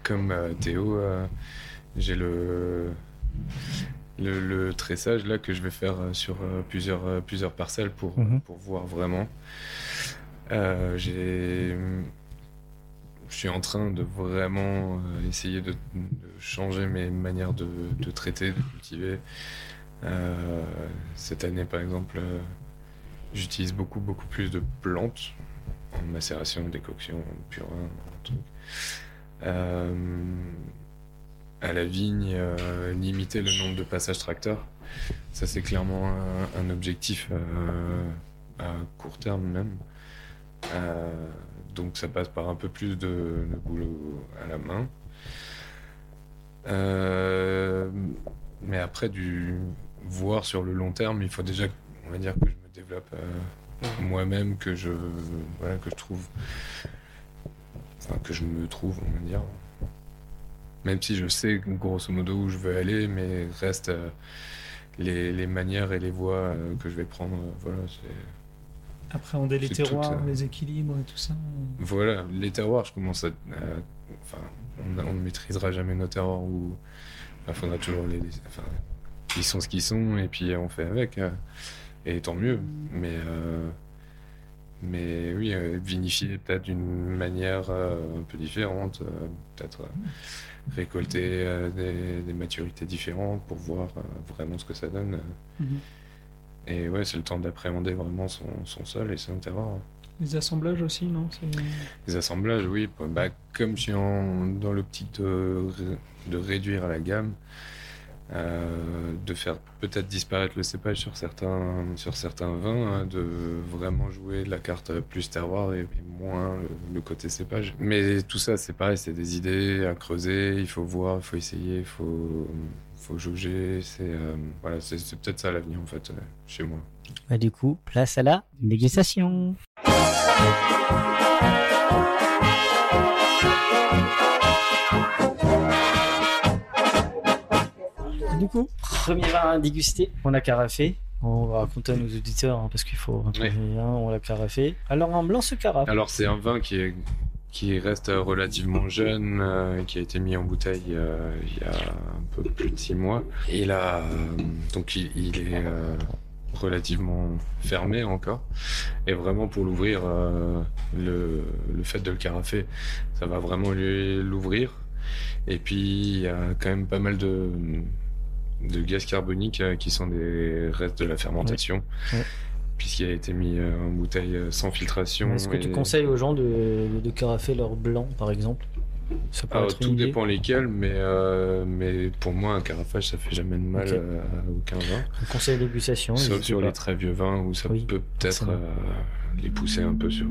Comme Théo, j'ai le, le le tressage là que je vais faire sur plusieurs plusieurs parcelles pour Mhm. pour voir vraiment. J'ai je suis en train de vraiment essayer de, de changer mes manières de, de traiter, de cultiver. Euh, cette année, par exemple, euh, j'utilise beaucoup, beaucoup plus de plantes en macération, décoction, en purin, truc. Euh, à la vigne, limiter le nombre de passages tracteurs. Ça, c'est clairement un, objectif à court terme même. Donc ça passe par un peu plus de, boulot à la main. Mais après, du voir sur le long terme, il faut déjà, on va dire, que je me développe euh, moi-même, que je, voilà, que je trouve, enfin, que je me trouve, on va dire. Même si je sais grosso modo où je veux aller, mais reste euh, les, les manières et les voies euh, que je vais prendre. voilà, c'est. Appréhender les tout, terroirs, euh, les équilibres et tout ça. Voilà, les terroirs, je commence à. à- enfin, on, on ne maîtrisera jamais nos terroirs ou. Il faudra toujours les. les- Enfin, ils sont ce qu'ils sont et puis on fait avec. euh, et tant mieux. Mais. euh, mais oui, euh, vinifier peut-être d'une manière un peu différente. peut-être récolter des, des maturités différentes pour voir vraiment ce que ça donne. Mhm. Et ouais, c'est le temps d'appréhender vraiment son, son sol et son terroir. Les assemblages aussi, non? Les assemblages, oui. Bah, comme je suis en- dans l'optique de, de réduire à la gamme, euh, de faire peut-être disparaître le cépage sur certains, sur certains vins, hein, de vraiment jouer la carte plus terroir et, et moins le, côté cépage. Mais tout ça, c'est pareil, c'est des idées à creuser, il faut voir, il faut essayer, il faut, faut jauger. C'est euh, voilà, c'est peut-être ça l'avenir en fait, euh, chez moi. Bah, du coup, place à la dégustation. Premier vin à déguster. On l'a carafé. On va raconter à nos auditeurs hein, parce qu'il faut. Oui. hein, on l'a carafé. Alors en blanc ce carafe. Alors c'est un vin qui est qui reste relativement jeune, euh, qui a été mis en bouteille euh, il y a un peu plus de six mois. Et là, euh, donc il, il est euh, relativement fermé encore. Et vraiment pour l'ouvrir, euh, le, le fait de le carafer, ça va vraiment lui l'ouvrir. Et puis il y a quand même pas mal de de gaz carbonique euh, qui sont des restes de la fermentation. Ouais. Puisqu'il a été mis euh, en bouteille euh, sans filtration. Est-ce que tu conseilles aux gens de, de carafer leur blanc, par exemple? Ça peut Alors, être tout idée. dépend lesquels, mais, euh, mais pour moi, un carafage, ça fait jamais de mal à aucun vin. Un conseil de dégustation. Sauf sur pas. les très vieux vins où ça Oui, peut peut-être euh, les pousser un peu sur.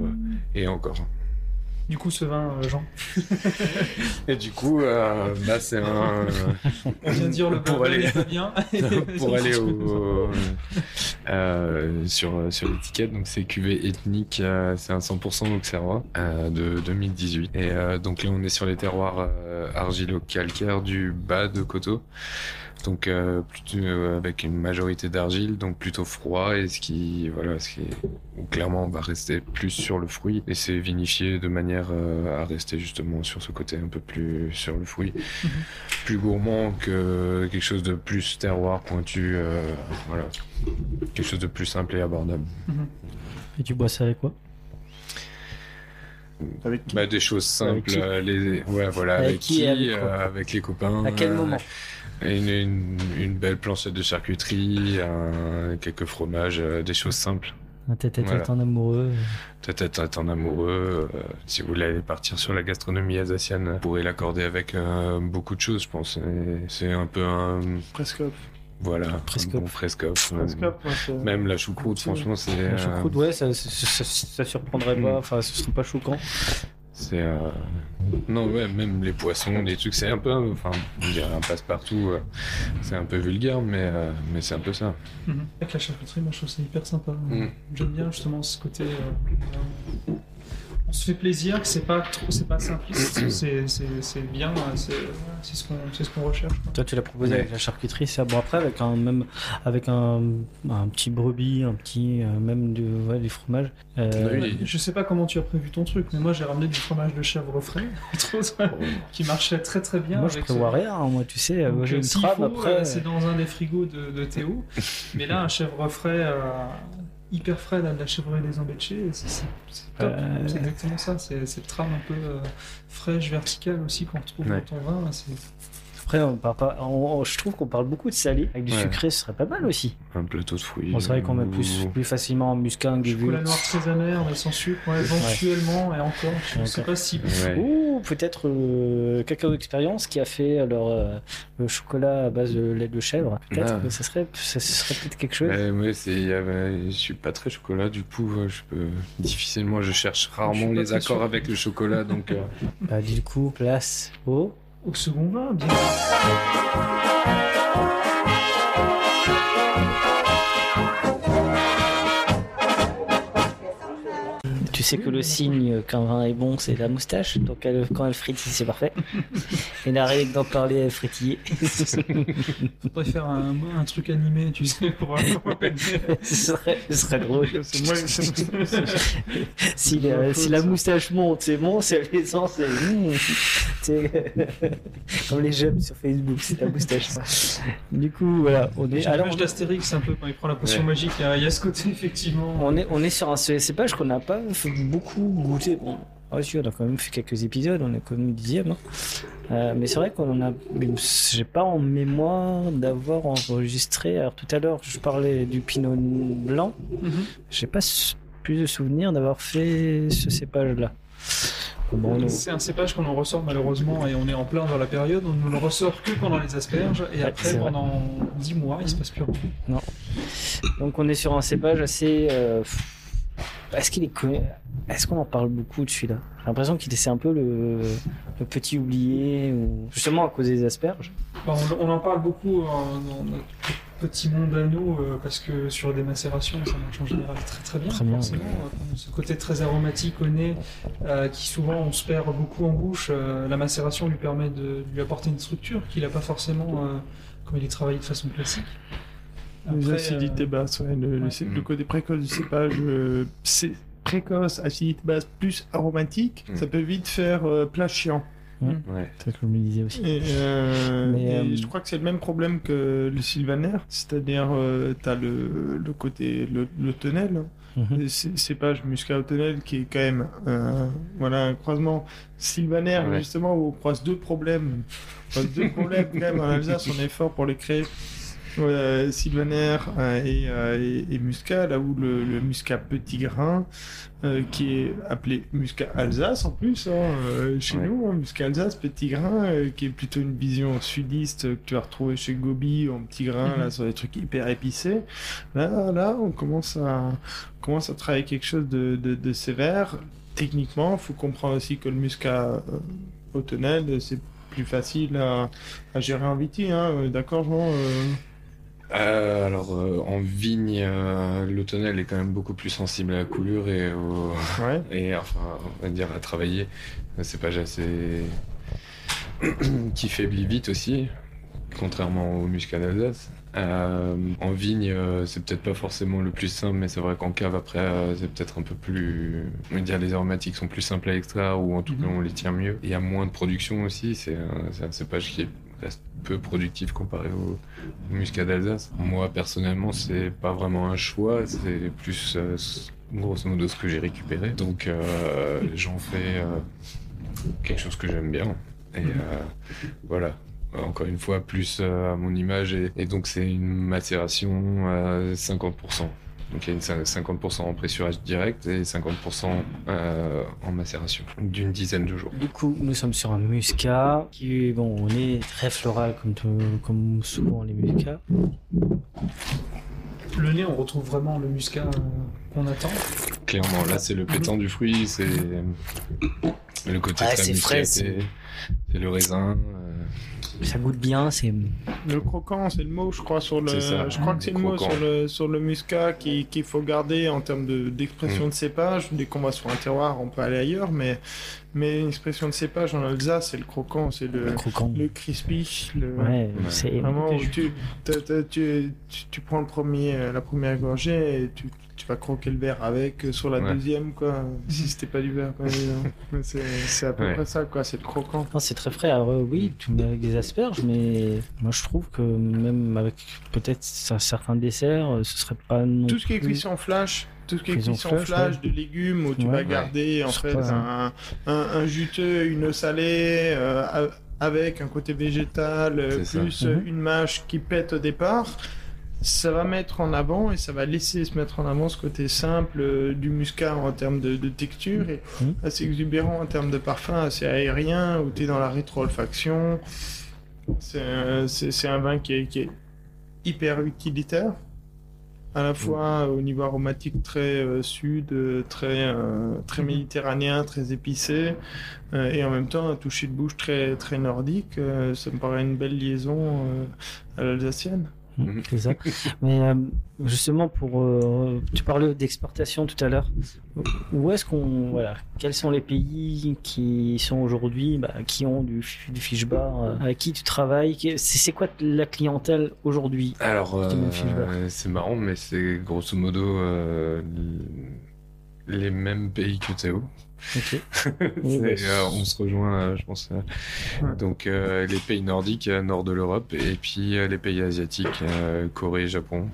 et encore. Du coup, ce vin, euh, Jean, Et du coup, euh, bah, c'est un. on vient de dire le Pour bourbon aller- bien. pour aller au, euh, sur, sur l'étiquette, donc c'est cuvée ethnique, euh, c'est un 100% Auxerrois euh, de 2018. Et euh, donc là, on est sur les terroirs euh, argilo-calcaires du bas de Coteau. Donc euh, plutôt euh, avec une majorité d'argile, donc plutôt froid et ce qui voilà, ce qui où clairement on va rester plus sur le fruit et c'est vinifié de manière euh, à rester justement sur ce côté un peu plus sur le fruit, plus gourmand que quelque chose de plus terroir pointu, euh, voilà, quelque chose de plus simple et abordable. Et tu bois ça avec quoi? Avec qui? Bah, des choses Avec simples, qui? les ouais voilà Avec avec, qui avec euh, avec les copains. À quel euh, moment? Une, une, une belle planchette de charcuterie, un- quelques fromages, euh, des choses simples. Un tête à tête Voilà. en amoureux. Être en amoureux. euh, si vous voulez partir sur la gastronomie alsacienne, vous pourrez l'accorder avec euh, beaucoup de choses, je pense. C'est un peu un Presque. voilà, Presque. un bon. Euh, c'est- Même la choucroute, franchement, c'est La euh, choucroute, ouais, ça, ça, ça, ça surprendrait Mm. pas. Enfin, ce serait pas choquant. C'est euh, non ouais, même les poissons, des trucs, c'est un peu, enfin, je dirais un passe-partout. euh, c'est un peu vulgaire, mais euh, mais c'est un peu ça. Mhm. Avec la charcuterie, moi je trouve ça hyper sympa. Mm. J'aime bien justement ce côté. Euh, on se fait plaisir, que c'est pas trop, c'est pas simpliste, c'est c'est- c'est bien, c'est c'est ce qu'on c'est ce qu'on recherche. quoi. Toi, tu l'as proposé Ouais. avec la charcuterie, ça? Bon, après, avec un même, avec un, un petit brebis, un petit, euh, même du, ouais, du fromage. Euh, Oui. Je sais pas comment tu as prévu ton truc, mais moi j'ai ramené du fromage de chèvre frais, qui marchait très très bien. Moi, je prévois ce- rien. hein, Moi, tu sais, Donc, moi, j'ai euh, une trame faut, après. euh, c'est dans un des frigos de, de Théo. Mais là, un chèvre frais euh, hyper frais, là, de la chèvrerie des Embêchés, c'est c'est- c'est top. Euh, C'est exactement ça. C'est cette trame un peu euh, fraîche, verticale aussi qu'on retrouve Ouais. dans ton vin. Après, on parle pas. on- on- je trouve qu'on parle beaucoup de salé. Avec du Ouais. sucré, ce serait pas mal aussi. Un plateau de fruits. On serait qu'on met plus, plus facilement en muscat, en Chocolat noir très amer, mais sans sucre, ouais, éventuellement, et encore. Je ne sais pas si. Ouais. Ou peut-être euh, Cacao Experience qui a fait alors euh, le chocolat à base de lait de chèvre. Peut-être Ah. que ça serait, ça serait peut-être quelque chose. Ouais, ouais, je suis pas très chocolat, du coup, euh, je peux difficilement, je cherche rarement les accords sûr. avec le chocolat, donc. euh, Bah, du coup, place au. Au second vin. Sais que le signe qu'un vin est bon, c'est la moustache. Donc elle- quand elle frétille, c'est parfait. Et n'arrête d'en parler, elle frétiller. Faudrait faire un, un truc animé, tu sais, pour pour appeler. ce, serait, ce serait drôle. C'est moi- si, la, si la moustache monte, c'est bon. Si elle descend, c'est. C'est comme les jeunes sur Facebook, c'est la moustache. Du coup, voilà. On est, alors, on, d'Astérix un peu quand il prend la potion Ouais. magique. Il y, a, il y a ce côté, effectivement. on est, on est sur un cépage qu'on n'a pas beaucoup goûté. Bon, si, on a quand même fait quelques épisodes, on est quand même dixième. hein. Euh, mais c'est vrai qu'on en a. J'ai pas en mémoire d'avoir enregistré. Alors tout à l'heure, je parlais du pinot blanc. Mhm. J'ai pas plus de souvenir d'avoir fait ce cépage-là. Bon, C'est un cépage qu'on en ressort malheureusement et on est en plein dans la période. On ne le ressort que pendant les asperges et Ouais, après c'est vrai. pendant 10 mois il se passe plus rien. Donc on est sur un cépage assez. euh, Est-ce qu'il est connu Est-ce qu'on en parle beaucoup de celui-là? J'ai l'impression qu'il est c'est un peu le... le petit oublié, ou... justement à cause des asperges. Bah, on, en parle beaucoup dans notre petit monde à nous euh, parce que sur des macérations ça marche en général très très bien. Très bien, forcément. Euh, Ce côté très aromatique au nez euh, qui souvent on se perd beaucoup en bouche. euh, la macération lui permet de lui apporter une structure qu'il n'a pas forcément euh, comme il est travaillé de façon classique. Les acidités euh, basses, ouais, le, ouais. le côté précoce du cépage, euh, c'est précoce, acidité basse plus aromatique, Mm. ça peut vite faire euh, plat chiant. Ouais. C'est ce que je me disais aussi. Et, euh, Mais, et euh, je crois que c'est le même problème que le sylvaner, c'est-à-dire euh, t'as le, le côté le, le tonnel, Mhm. le cé- cépage muscat au tonnel qui est quand même euh, voilà un croisement sylvaner Ouais. justement où on croise deux problèmes, on croise deux problèmes quand même en Alsace, on est fort pour les créer. Ouais, sylvaner euh, et, euh, et, et muscat, là où le, le muscat petit grain, euh, qui est appelé muscat Alsace en plus, hein, euh, chez Ouais. nous, hein, muscat Alsace petit grain, euh, qui est plutôt une vision sudiste euh, que tu vas retrouver chez Gobi en petit grain, Mhm. là sur des trucs hyper épicés. Là, là, on commence à, on commence à travailler quelque chose de, de, de sévère. techniquement, il faut comprendre aussi que le muscat euh, au tonnel, c'est plus facile à, à gérer en viti, hein, euh, d'accord Jean euh alors, euh, en vigne, euh, le tonnel est quand même beaucoup plus sensible à la coulure et, au... Ouais. et enfin, on va dire à travailler. Un cépage assez. qui faiblit vite aussi, contrairement au muscat d'Alsace. Euh, en vigne, c'est peut-être pas forcément le plus simple, mais c'est vrai qu'en cave, après, c'est peut-être un peu plus. On va dire les aromatiques sont plus simples à extraire, ou en tout cas, on les tient mieux. Il y a moins de production aussi, c'est un, c'est un cépage qui est peu productif comparé au, au muscat d'Alsace. Moi, personnellement, c'est pas vraiment un choix, c'est plus euh, grosso modo ce que j'ai récupéré. Donc, euh, j'en fais euh, quelque chose que j'aime bien. Et voilà. Encore une fois, plus à mon image. Et, et donc, c'est une macération à 50%. Donc, il y a une cin- 50% en pressurage direct et 50% euh, en macération d'une dizaine de jours. Du coup, nous sommes sur un muscat qui, bon, on est très floral comme, tout- comme souvent les muscats. Le nez, on retrouve vraiment le muscat euh, qu'on attend. Clairement, là, c'est le pétant du fruit, c'est le côté c'est frais, c'est le raisin. euh, Ça goûte bien, c'est. Le croquant, c'est le mot, je crois, sur le. Je crois que c'est le mot sur le sur le muscat qui- qu'il faut garder en termes de- d'expression Mm. de cépage. Dès qu'on va sur un terroir, on peut aller ailleurs, mais mais une expression de cépage en Alsace, c'est le croquant, c'est le le crispy, le. Ouais, c'est. Vraiment, où tu, tu, tu prends le premier, euh, la première gorgée et tu, le verre avec euh, sur la Ouais. deuxième, quoi. Si c'était pas du verre, quoi. Mais c'est à peu Ouais. près ça, quoi. C'est le croquant. C'est très frais. Alors, euh, oui, tu mets avec des asperges, mais moi je trouve que même avec peut-être un certain dessert, euh, ce serait pas non Tout ce qui est plus- cuisson flash, tout ce qui est Cuisson flash, flash, ouais. de légumes où tu Ouais. vas Ouais. garder en fait pas- un, un, un juteux, une eau salée euh, a- avec un côté végétal, ça. plus Mhm. une mâche qui pète au départ. Ça va mettre en avant et ça va laisser se mettre en avant ce côté simple euh, du muscat en termes de, de texture et Mhm. assez exubérant en termes de parfum, assez aérien où tu es dans la rétro-olfaction. C'est un- c'est- c'est un vin qui est, qui est hyper utilitaire à la fois au niveau aromatique très euh, sud, euh, très euh, très méditerranéen, très épicé, et en même temps un toucher de bouche très très nordique. ça me paraît une belle liaison à l'alsacienne. Mhm, C'est ça. Mais euh, justement, pour euh, tu parlais d'exportation tout à l'heure. Où est-ce qu'on voilà Quels sont les pays qui sont aujourd'hui, bah, qui ont du, du fish bar, euh, avec qui tu travailles? C'est c'est quoi la clientèle aujourd'hui? Alors, euh, c'est marrant, mais c'est grosso modo euh, les mêmes pays que Théo. Ok. C'est, bah, euh, on se rejoint, euh, je pense. euh, Ouais. Donc, euh, les pays nordiques, euh, nord de l'Europe, et puis euh, les pays asiatiques, euh, Corée, Japon.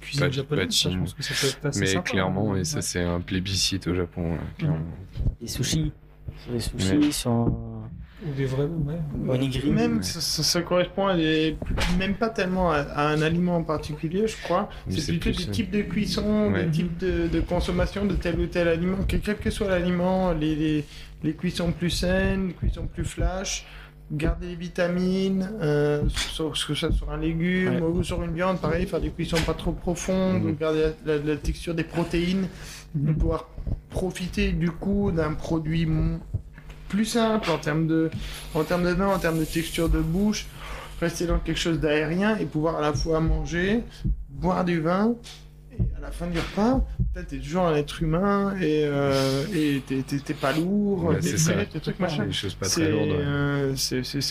Cuisine Pas de- japonaise, pas de ça, je Chine. pense que ça peut être assez Mais sympa, clairement, hein. et ça, Ouais. c'est un plébiscite au Japon. euh, clairement. Les sushis. Les sushis, Ouais. un Ou des vrais, ouais. onigiri. Même ça, ça- ça correspond à des, même pas tellement à, à un aliment en particulier, je crois. C'est plutôt plus, des euh, types de cuisson, ouais. des types de, de consommation de tel ou tel aliment. Que- Quel que soit l'aliment, les, les, les cuissons plus saines, les cuissons plus flash, garder les vitamines, euh, sur, soit un légume Ouais. ou sur une viande, pareil, faire des cuissons pas trop profondes, Mhm. garder la, la- la texture des protéines, de pouvoir profiter du coup d'un produit plus simple en termes de, en termes de vin, en termes de texture de bouche, rester dans quelque chose d'aérien et pouvoir à la fois manger, boire du vin à la fin du repas, peut-être t'es toujours un être humain et euh, t'es- pas lourd, Ouais, t'es frais, t'es trucs machin. Des choses pas C'est très lourdes. ouais. euh,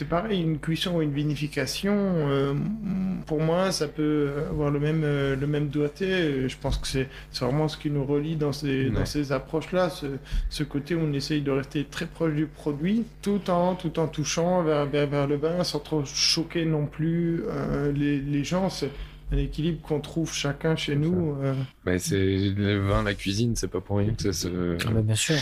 pareil, une cuisson ou une vinification, euh, pour moi, ça peut avoir le même, euh, le même doigté. Je pense que c'est vraiment ce qui nous relie dans ces, dans ces approches-là, ce, ce côté où on essaye de rester très proche du produit, tout en, tout en touchant vers, vers, vers le vin, sans trop choquer non plus euh, les, les gens. Un équilibre qu'on trouve chacun chez nous. euh, Mais c'est le vin, la cuisine, c'est pas pour rien que ça, se- Ah bah, bien sûr.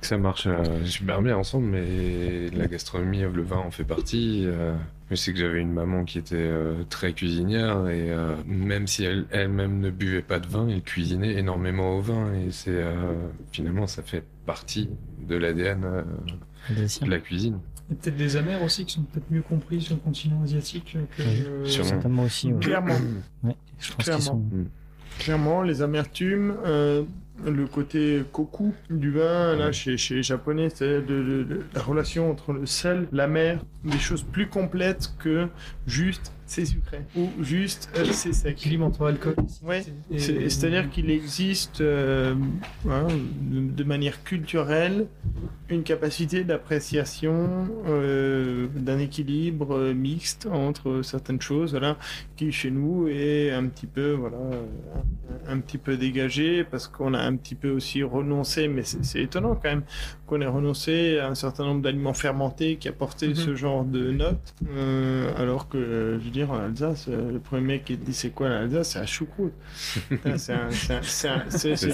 que ça marche euh, super bien ensemble, mais la gastronomie, le vin en fait partie. euh, je sais que j'avais une maman qui était euh, très cuisinière et euh, même si elle elle-même ne buvait pas de vin, elle cuisinait énormément au vin et c'est euh, finalement ça fait partie de l'ADN euh, de la cuisine. Et peut-être des amers aussi qui sont peut-être mieux compris sur le continent asiatique que. Oui, euh. Certainement aussi. ouais. Clairement. Ouais, je pense qu'ils Clairement. sont. Clairement, les amertumes, euh, le côté koku du vin, là, chez, chez les Japonais, c'est de- de- de- la relation entre le sel, la mer, des choses plus complètes que juste c'est sucré. Ou juste euh, c'est sec. Entre alcool Ouais, C'est-à-dire qu'il existe, euh, hein, de, manière culturelle, une capacité d'appréciation euh, d'un équilibre euh, mixte entre certaines choses, voilà, qui chez nous est un petit peu, voilà, un, un petit peu dégagé parce qu'on a un petit peu aussi renoncé, mais c'est étonnant quand même qu'on ait renoncé à un certain nombre d'aliments fermentés qui apportaient Mhm. ce genre de notes, euh, alors que, je veux dire, en Alsace, euh, le premier mec qui te dit c'est quoi l'Alsace, c'est la choucroute. C'est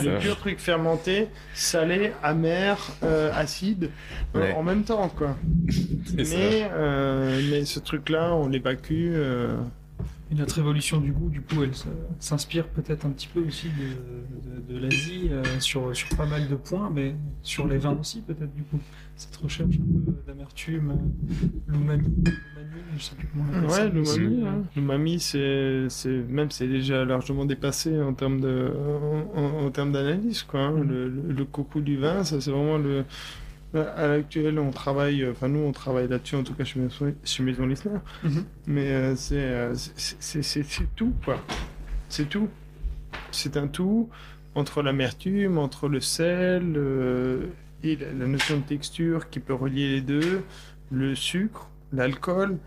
le pur truc fermenté, salé, amer, euh, acide, euh, en même temps, quoi. Mais, mais ce truc-là, on l'évacue. Et notre évolution du goût, du coup, elle s'inspire peut-être un petit peu aussi de, de- de l'Asie euh, sur, sur pas mal de points, mais sur les vins aussi, peut-être, du coup. Cette recherche un peu d'amertume, euh, l'umami, l'umami, je sais plus comment on appelle ça. Ouais, l'umami, hein. l'umami, c'est, c'est même c'est déjà largement dépassé en termes de, en, en- en termes d'analyse, quoi. hein. Mhm. Le, le, le coco du vin, ça c'est vraiment le. À l'actuel, on travaille, enfin nous, on travaille là-dessus, en tout cas chez Maison, chez Maison. Mhm. Mais euh, c'est, euh, tout, quoi. C'est tout. C'est un tout entre l'amertume, entre le sel euh, et la, la notion de texture qui peut relier les deux, le sucre, l'alcool.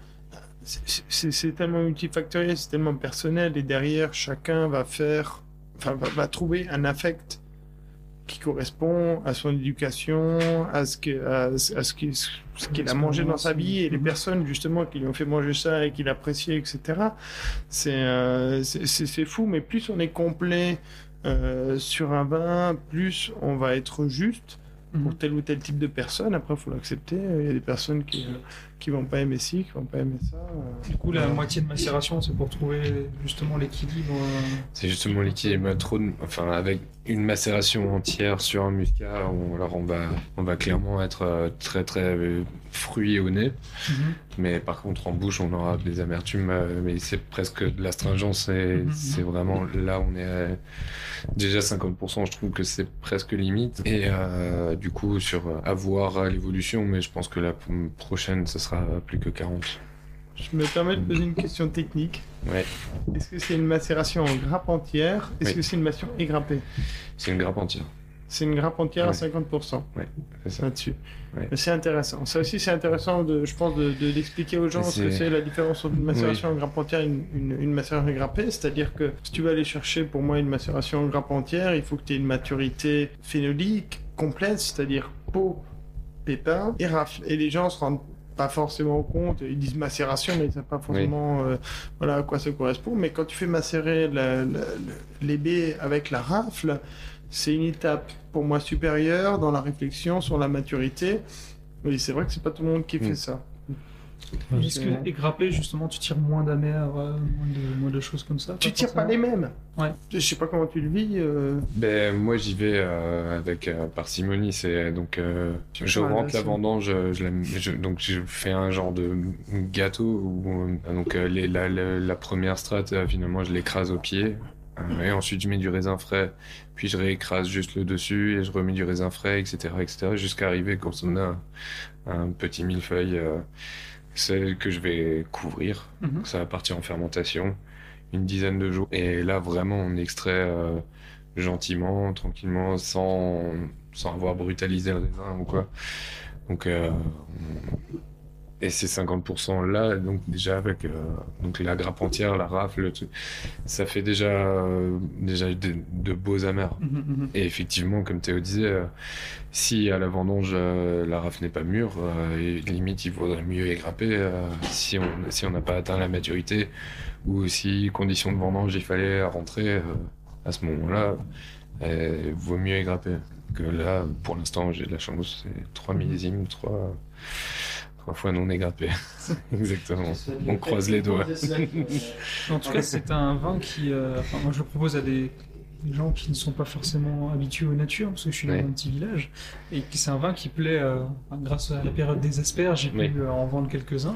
C'est- tellement multifactoriel, c'est tellement personnel, et derrière, chacun va faire, enfin, va, va trouver un affect qui correspond à son éducation, à ce que- à, ce- qu'il ce a mangé dans sa vie, et les Mhm. personnes justement qui lui ont fait manger ça et qu'il appréciait, etc. C'est euh, c'est fou, mais plus on est complet euh, sur un vin, plus on va être juste pour Mhm. tel ou tel type de personne. Après, il faut l'accepter. Il y a des personnes qui euh, qui vont pas aimer ci, qui vont pas aimer ça. Du coup, la moitié de macération, c'est pour trouver justement l'équilibre. euh, C'est justement l'équilibre. Trop de- Enfin, avec une macération entière sur un muscat, on... alors on va, on va clairement être euh, très très fruit au nez. Mhm. Mais par contre, en bouche, on aura des amertumes, euh, mais c'est presque de l'astringence. Et Mhm. c'est vraiment là, on est à- déjà 50%. Je trouve que c'est presque limite. Et euh, du coup, sur euh, à voir l'évolution, mais je pense que la prochaine, ce sera plus que 40. Je me permets de poser une question technique. Ouais. Est-ce que c'est une macération en grappe entière? Est-ce Oui. que c'est une macération égrappée? C'est une grappe entière. C'est une grappe entière à Ouais. 50% C'est ça. là-dessus. Ouais. C'est intéressant. Ça aussi, c'est intéressant, de, je pense, de, de- d'expliquer aux gens ce que C'est- la différence entre une macération en grappe entière et une, une, une macération grappée. C'est-à-dire que si tu veux aller chercher pour moi une macération en grappe entière, il faut que tu aies une maturité phénolique complète, c'est-à-dire peau, pépins et rafle. Et les gens se rendent pas forcément compte, ils disent macération, mais ils savent pas forcément euh, voilà, à quoi ça correspond. Mais quand tu fais macérer la- la- le- les baies avec la rafle, c'est une étape pour moi supérieure dans la réflexion sur la maturité. Oui, c'est vrai que c'est pas tout le monde qui fait Mm. ça. Est-ce que égrappé, justement, tu tires moins d'amer, euh, moins, de, moins de choses comme ça Tu pas tires pas les mêmes. Ouais. Je sais pas comment tu le vis. euh, Ben, moi, j'y vais euh, avec euh, parcimonie. C'est donc euh, je rentre la vendange, je, je la- je- donc je fais un genre de gâteau où euh, donc euh, les- la, la- la première strate euh, finalement je l'écrase au pied et ensuite je mets du raisin frais, puis je réécrase juste le dessus et je remets du raisin frais, etc., etc., jusqu'à arriver quand on a un petit millefeuille, euh, celle que je vais couvrir. Mhm. Ça va partir en fermentation une dizaine de jours. Et là, vraiment, on extrait euh, gentiment, tranquillement, sans, sans avoir brutalisé le raisin ou quoi. Donc, euh, on- et ces 50% là, donc déjà avec euh, donc la grappe entière, la rafle, ça fait déjà, euh, déjà de, de beaux amers. Mhm, mhm. Et effectivement, comme Théo disait, euh, si à la vendange la rafle n'est pas mûre, et limite il vaudrait mieux égrapper euh, si on si on n'a pas atteint la maturité ou si condition de vendange il fallait rentrer à ce moment-là, vaut mieux égrapper. Que là, pour l'instant, j'ai de la chance, c'est trois millésimes, trois trois fois non égrappé. Exactement. On croise les doigts. En tout cas, c'est un vin qui. euh, enfin, moi, je le propose à des des gens qui ne sont pas forcément habitués aux natures, parce que je suis Ouais. dans un petit village, et c'est un vin qui plaît, euh, grâce à la période des asperges, j'ai pu euh, en vendre quelques-uns,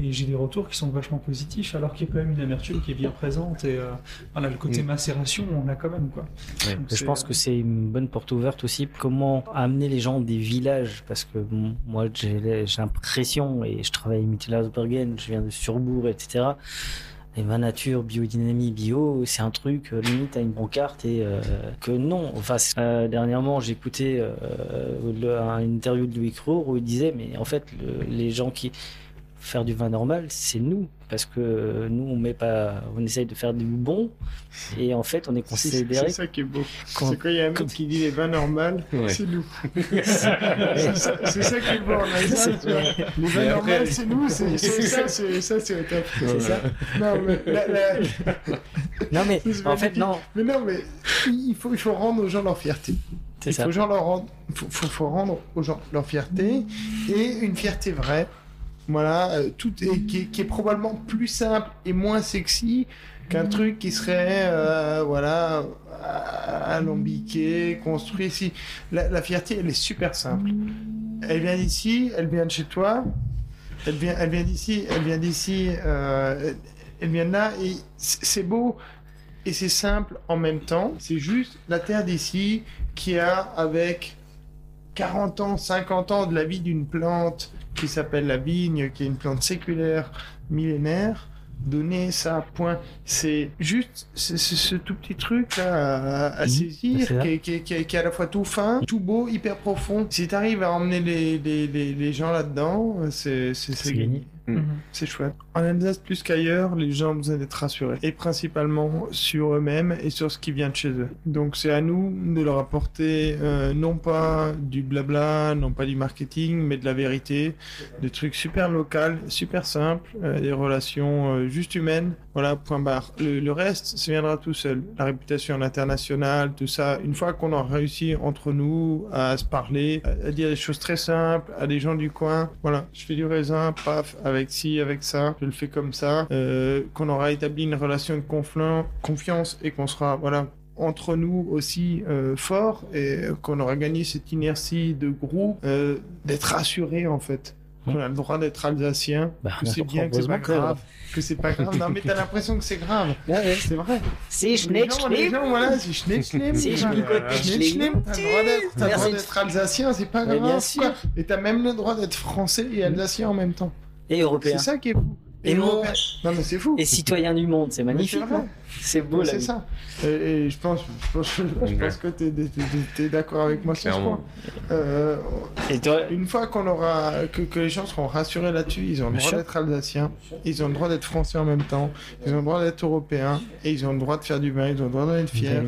et j'ai des retours qui sont vachement positifs, alors qu'il y a quand même une amertume qui est bien présente, et euh, voilà, le côté Mm. macération, on l'a quand même, quoi. Ouais. Donc Je pense que c'est une bonne porte ouverte aussi. Comment amener les gens des villages? Parce que bon, moi, j'ai j'ai l'impression, et je travaille à Mittelhausbergen, je viens de Surbourg, etc. Les vins nature, biodynamie, bio, c'est un truc, euh, limite à une pancarte, et euh, que non. Enfin, euh, dernièrement, le- une interview de Louis Crour où il disait, mais en fait, le- les gens qui faire du vin normal, c'est nous. Parce que nous, on met pas, on essaye de faire du bon, et en fait, on est considéré c'est ça qui est beau. Quand- C'est quand il y a un mec qui dit les vins normales, Ouais. c'est nous. c'est ça, c'est ça qui est beau. Les vins après- normales, c'est nous. C'est c'est ça, c'est ça, c'est top. C'est ça. Non, mais, la- la- Non mais en fait non, mais non, mais il faut, il faut rendre aux gens leur fierté. c'est Il ça. faut, genre leur rendre, faut, faut, faut rendre aux gens leur fierté et une fierté vraie. Voilà, euh, tout est, qui, est, qui est probablement plus simple et moins sexy qu'un truc qui serait, euh, voilà, à- alambiqué, construit ici. La, la fierté, elle est super simple. Elle vient d'ici, elle vient de chez toi, elle vient, elle vient d'ici, elle vient d'ici, euh, elle vient de là, et c'est beau et c'est simple en même temps. C'est juste la terre d'ici qui a, avec 40 ans, 50 ans de la vie d'une plante qui s'appelle la vigne, qui est une plante séculaire millénaire, donné ça, point. C'est juste ce tout petit truc là à, à saisir, qui est, qui, est, qui est- qui est à la fois tout fin, tout beau, hyper profond. Si tu arrives à emmener les, les, les, les gens là-dedans, C'est gagné. Mhm. c'est chouette. En Alsace, plus qu'ailleurs, les gens ont besoin d'être rassurés. Et principalement sur eux-mêmes et sur ce qui vient de chez eux. Donc c'est à nous de leur apporter euh, non pas du blabla, non pas du marketing, mais de la vérité. Des trucs super locaux, super simples, euh, des relations euh, juste humaines. Voilà, point barre. Le, le reste, ça viendra tout seul. La réputation à l'international, tout ça. Une fois qu'on aura réussi entre nous à se parler, à, à dire des choses très simples à des gens du coin. Voilà, je fais du raisin, paf, avec ci, avec ça, je le fais comme ça. Euh, qu'on aura établi une relation de confiance et qu'on sera, voilà, entre nous aussi euh, fort et qu'on aura gagné cette inertie de groupe, euh, d'être rassuré en fait. Qu'on a le droit d'être alsacien, Bah, que c'est bien, que c'est pas que- grave, que c'est pas grave. Non mais t'as l'impression que c'est grave. C'est vrai. C'est Les gens, les gens, voilà, c'est schnetzlim. C'est putain. schnicot- Schnetzlim, T'as le droit d'être- t'as le droit Merci. d'être alsacien, c'est pas grave. bien sûr. Et t'as même le droit d'être français et alsacien en même temps. Et européen. C'est ça qui est fou. Et mon- européen. Non mais c'est fou. Et citoyen du monde, c'est magnifique. C'est beau Ouais, là. C'est ça. Et, et je pense, je pense, je pense que t'es, t'es- t'es- t'es d'accord avec moi sur ce point. Euh, Et toi, une fois qu'on aura, que, que les gens seront rassurés là-dessus, ils ont le Bien droit d'être alsaciens, ils ont le droit d'être français en même temps, ils ont le droit d'être européens, et ils ont le droit de faire du vin, ils ont le droit d'être fiers.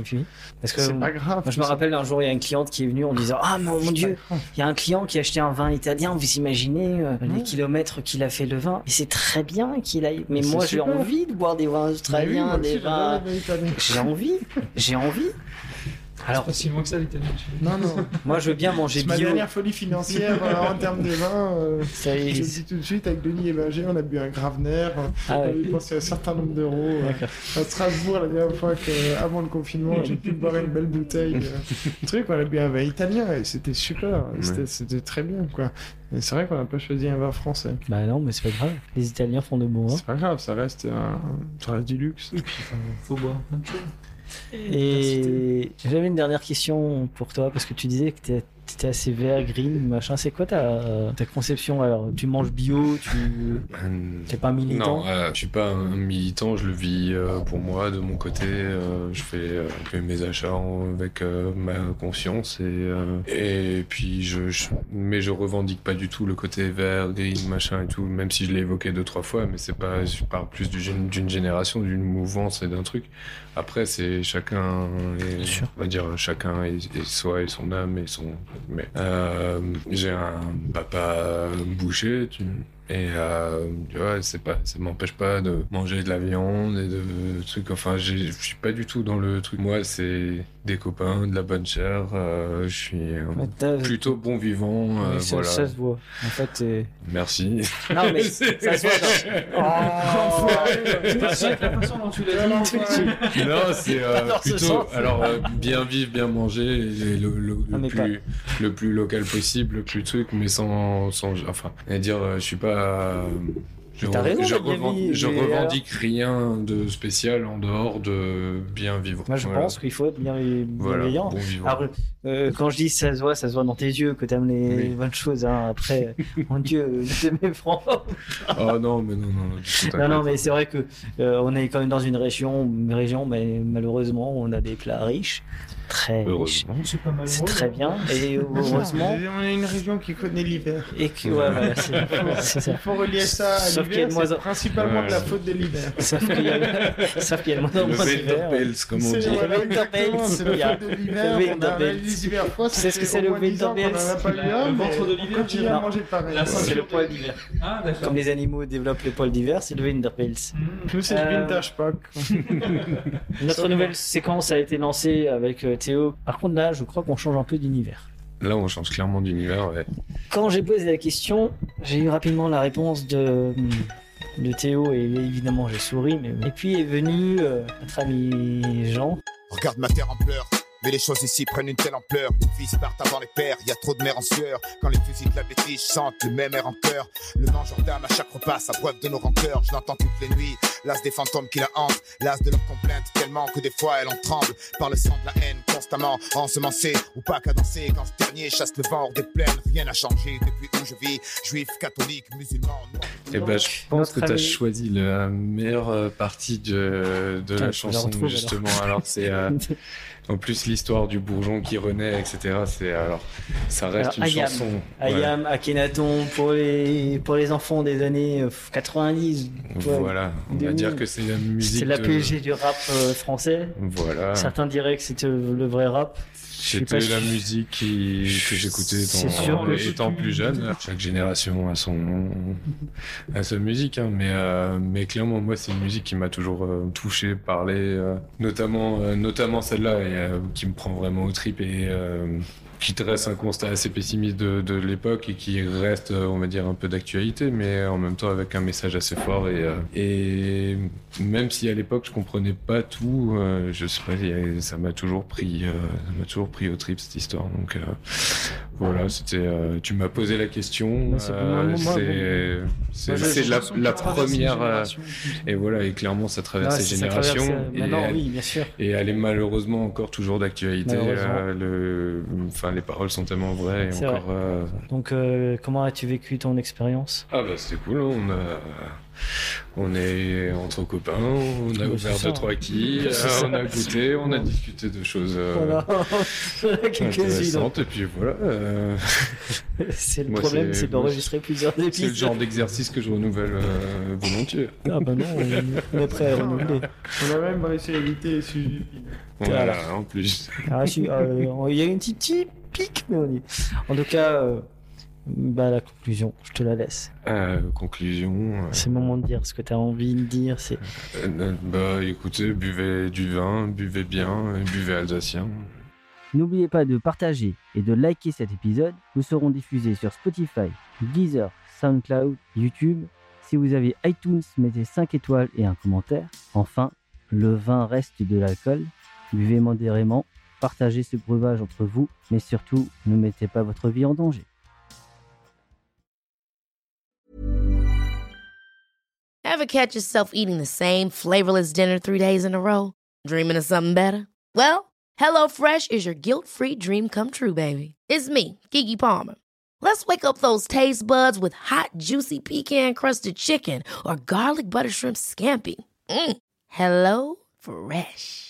Parce que C'est moi, pas grave. je me rappelle un jour, il y a une cliente qui est venue en disant Ah mon, mon Dieu, il y a un client qui a acheté un vin italien. Vous imaginez euh, les kilomètres qu'il a fait le vin Et c'est très bien qu'il aille. Mais moi, j'ai envie de boire des vins oui, australiens, moi aussi, des vins. J'ai envie. J'ai envie. Alors, Pas si loin que ça, vois. Non, non. moi, je veux bien manger C'est ma bio. dernière folie financière euh, en termes de vin. euh, Ça y est. je le dis tout de suite, avec Denis Héberger, on a bu un Gravener. euh, Ah on ouais. a dépensé un certain nombre d'euros. euh, à Strasbourg, la dernière fois que, avant le confinement, j'ai pu boire une belle bouteille. euh, truc, on a bu un vin italien et c'était super. C'était, c'était très bien, quoi. Et c'est vrai qu'on n'a pas choisi un vin français. Bah non, mais c'est pas grave. Les Italiens font de bons vins. C'est pas grave, ça reste, un, ça reste du luxe. Faut boire plein de choses. Et j'avais une dernière question pour toi parce que tu disais que t'es- t'étais assez vert, green, machin. C'est quoi ta, ta conception Alors, tu manges bio, tu Euh, t'es pas militant? Non, euh, je suis pas un militant, je le vis euh, pour moi, de mon côté. euh, je fais euh, mes achats avec euh, ma conscience et euh, et puis je, je- mais je revendique pas du tout le côté vert, green, machin et tout, même si je l'ai évoqué deux trois fois, mais c'est pas, je parle plus du d'une génération, d'une mouvance et d'un truc. Après, c'est chacun, et, sûr. on va dire chacun et, et soi et son âme et son. Mais euh, j'ai un papa boucher, tu- Et euh, tu vois, c'est pas, ça m'empêche pas de manger de la viande et de trucs. Enfin, je suis pas du tout dans le truc. Moi, c'est des copains, de la bonne chair. euh, je suis euh, plutôt bon vivant. euh, Oui, ça, voilà. ça se voit. En fait, c'est- Merci. non mais ça se voit. dans- la façon dont tu l'as dit. non, c'est euh, plutôt alors euh, bien vivre, bien manger, et le, le- le mais plus le plus local possible, le plus truc, mais sans sans enfin, à dire, je suis pas. Je, raison je, bien je mais revendique rien de spécial en dehors de bien vivre. Moi, je Voilà. pense qu'il faut être bien Voilà, bienveillant. bon vivant. Alors, euh, quand je dis ça se voit, ça se voit dans tes yeux que t'aimes les Oui. bonnes choses. Hein. Après, mon Dieu, de mes francs. Oh non, mais non, non, non, tout, Non, mais c'est vrai que euh, on est quand même dans une région, une région, mais malheureusement, on a des plats riches, très. C'est. C'est très bien. Et heureusement, On est une région qui connaît l'hiver. et que ouais, voilà, c'est c'est ça. Il faut relier ça à a l'hiver, moins c'est en- principalement Ouais. de la faute de l'hiver. Sauf qu'il y a, sauf qu'il y a de moins en Le moins Winter d'hiver. Comme on C'est dit. c'est il y la a- faute de l'hiver. le a sais ce que c'est le au moins 10 ans Winter qu'on en a Pales pas eu un, Le ventre de l'hiver, continue tu à veux manger pareil. C'est le poil d'hiver. Ah. Comme les animaux développent le poil d'hiver, c'est le Winter Pales. Nous, c'est Euh, le vintage pack. Notre nouvelle séquence a été lancée avec Théo. Par contre, là, je crois qu'on change un peu d'univers. Là, on change clairement d'univers. Ouais. Quand j'ai posé la question, j'ai eu rapidement la réponse de, de Théo et évidemment j'ai souri. Mais... Et puis est venu euh, notre ami Jean. Regarde ma terre en pleurs. Mais les choses ici prennent une telle ampleur. Les fils partent avant les pères. Y a trop de mères en sueur. Quand les fusils de la bêtise chantent le même air en chœur. Le mangeur d'âme à chaque repas s'abreuve de nos rancœurs. Je l'entends toutes les nuits. L'as des fantômes qui la hantent. L'as de leurs complaintes tellement que des fois elle en tremble. Par le sang de la haine constamment ensemencé. Ou pas cadencé quand ce dernier chasse le vent hors des plaines. Rien n'a changé depuis où je vis. Juif, catholique, musulman, noir. Et ben, je pense que tu as ami- choisi la meilleure euh, partie de, de la chanson, retrouve, alors. justement. Alors, c'est euh, en plus l'histoire du bourgeon qui renaît, etc. C'est alors, ça reste Alors, une Ayam. chanson. ouais. Ayam, Akhenaton pour les, pour les enfants des années euh, 90. ouais. Voilà, on va 2000. dire que c'est la musique. C'est la de- du rap euh, français. Voilà. Certains diraient que c'était le vrai rap. C'était la musique qui, que j'écoutais étant, sûr que- étant plus jeune. Chaque génération a son a sa musique, hein, mais euh, mais clairement moi c'est une musique qui m'a toujours euh, touché, parlé, euh, notamment notamment celle-là qui me prend vraiment au trip et qui dresse un constat assez pessimiste de, de l'époque et qui reste, euh, on va dire, un peu d'actualité, mais en même temps avec un message assez fort. Et, euh, et même si à l'époque je comprenais pas tout, euh, je sais pas, ça m'a toujours pris, euh, ça m'a toujours pris au trip cette histoire. Donc voilà, c'était, tu m'as posé la question. C'est- la, première. et voilà, et clairement ça traverse les générations. et elle- oui, bien sûr. et elle est malheureusement encore toujours d'actualité. Malheureusement. le... Enfin, les paroles sont tellement vraies. Et C'est encore, euh, Donc, euh, comment as-tu vécu ton expérience? Ah bah c'était cool, hein, on a... On est entre copains, on a c'est ouvert deux trois quilles, C'est euh, on a goûté, on a discuté de choses euh, Voilà, intéressantes et puis voilà. euh, C'est le Moi, problème, c'est- c'est d'enregistrer plusieurs c'est épisodes. le genre d'exercice que je renouvelle euh, volontiers. Ah bah non, on est prêt à renouveler. On a même réussi à éviter les sujets. Voilà, en plus. Ah, je suis- euh, Il y a une petite, petite pique, mais on y est. En tout cas, euh, bah, la conclusion, je te la laisse. Euh, conclusion. euh, C'est le moment de dire ce que tu as envie de dire. C'est euh, bah écoutez, buvez du vin, buvez bien, et buvez alsacien. N'oubliez pas de partager et de liker cet épisode. Nous serons diffusés sur Spotify, Deezer, SoundCloud, YouTube. Si vous avez iTunes, mettez 5 étoiles et un commentaire. Enfin, le vin reste de l'alcool. Buvez modérément, partagez ce breuvage entre vous, mais surtout, ne mettez pas votre vie en danger. Ever catch yourself eating the same flavorless dinner three days in a row? Dreaming of something better? Well, HelloFresh is your guilt free dream come true, baby. It's me, Kiki Palmer. Let's wake up those taste buds with hot, juicy pecan crusted chicken or garlic butter shrimp scampi. Mm. Hello Fresh.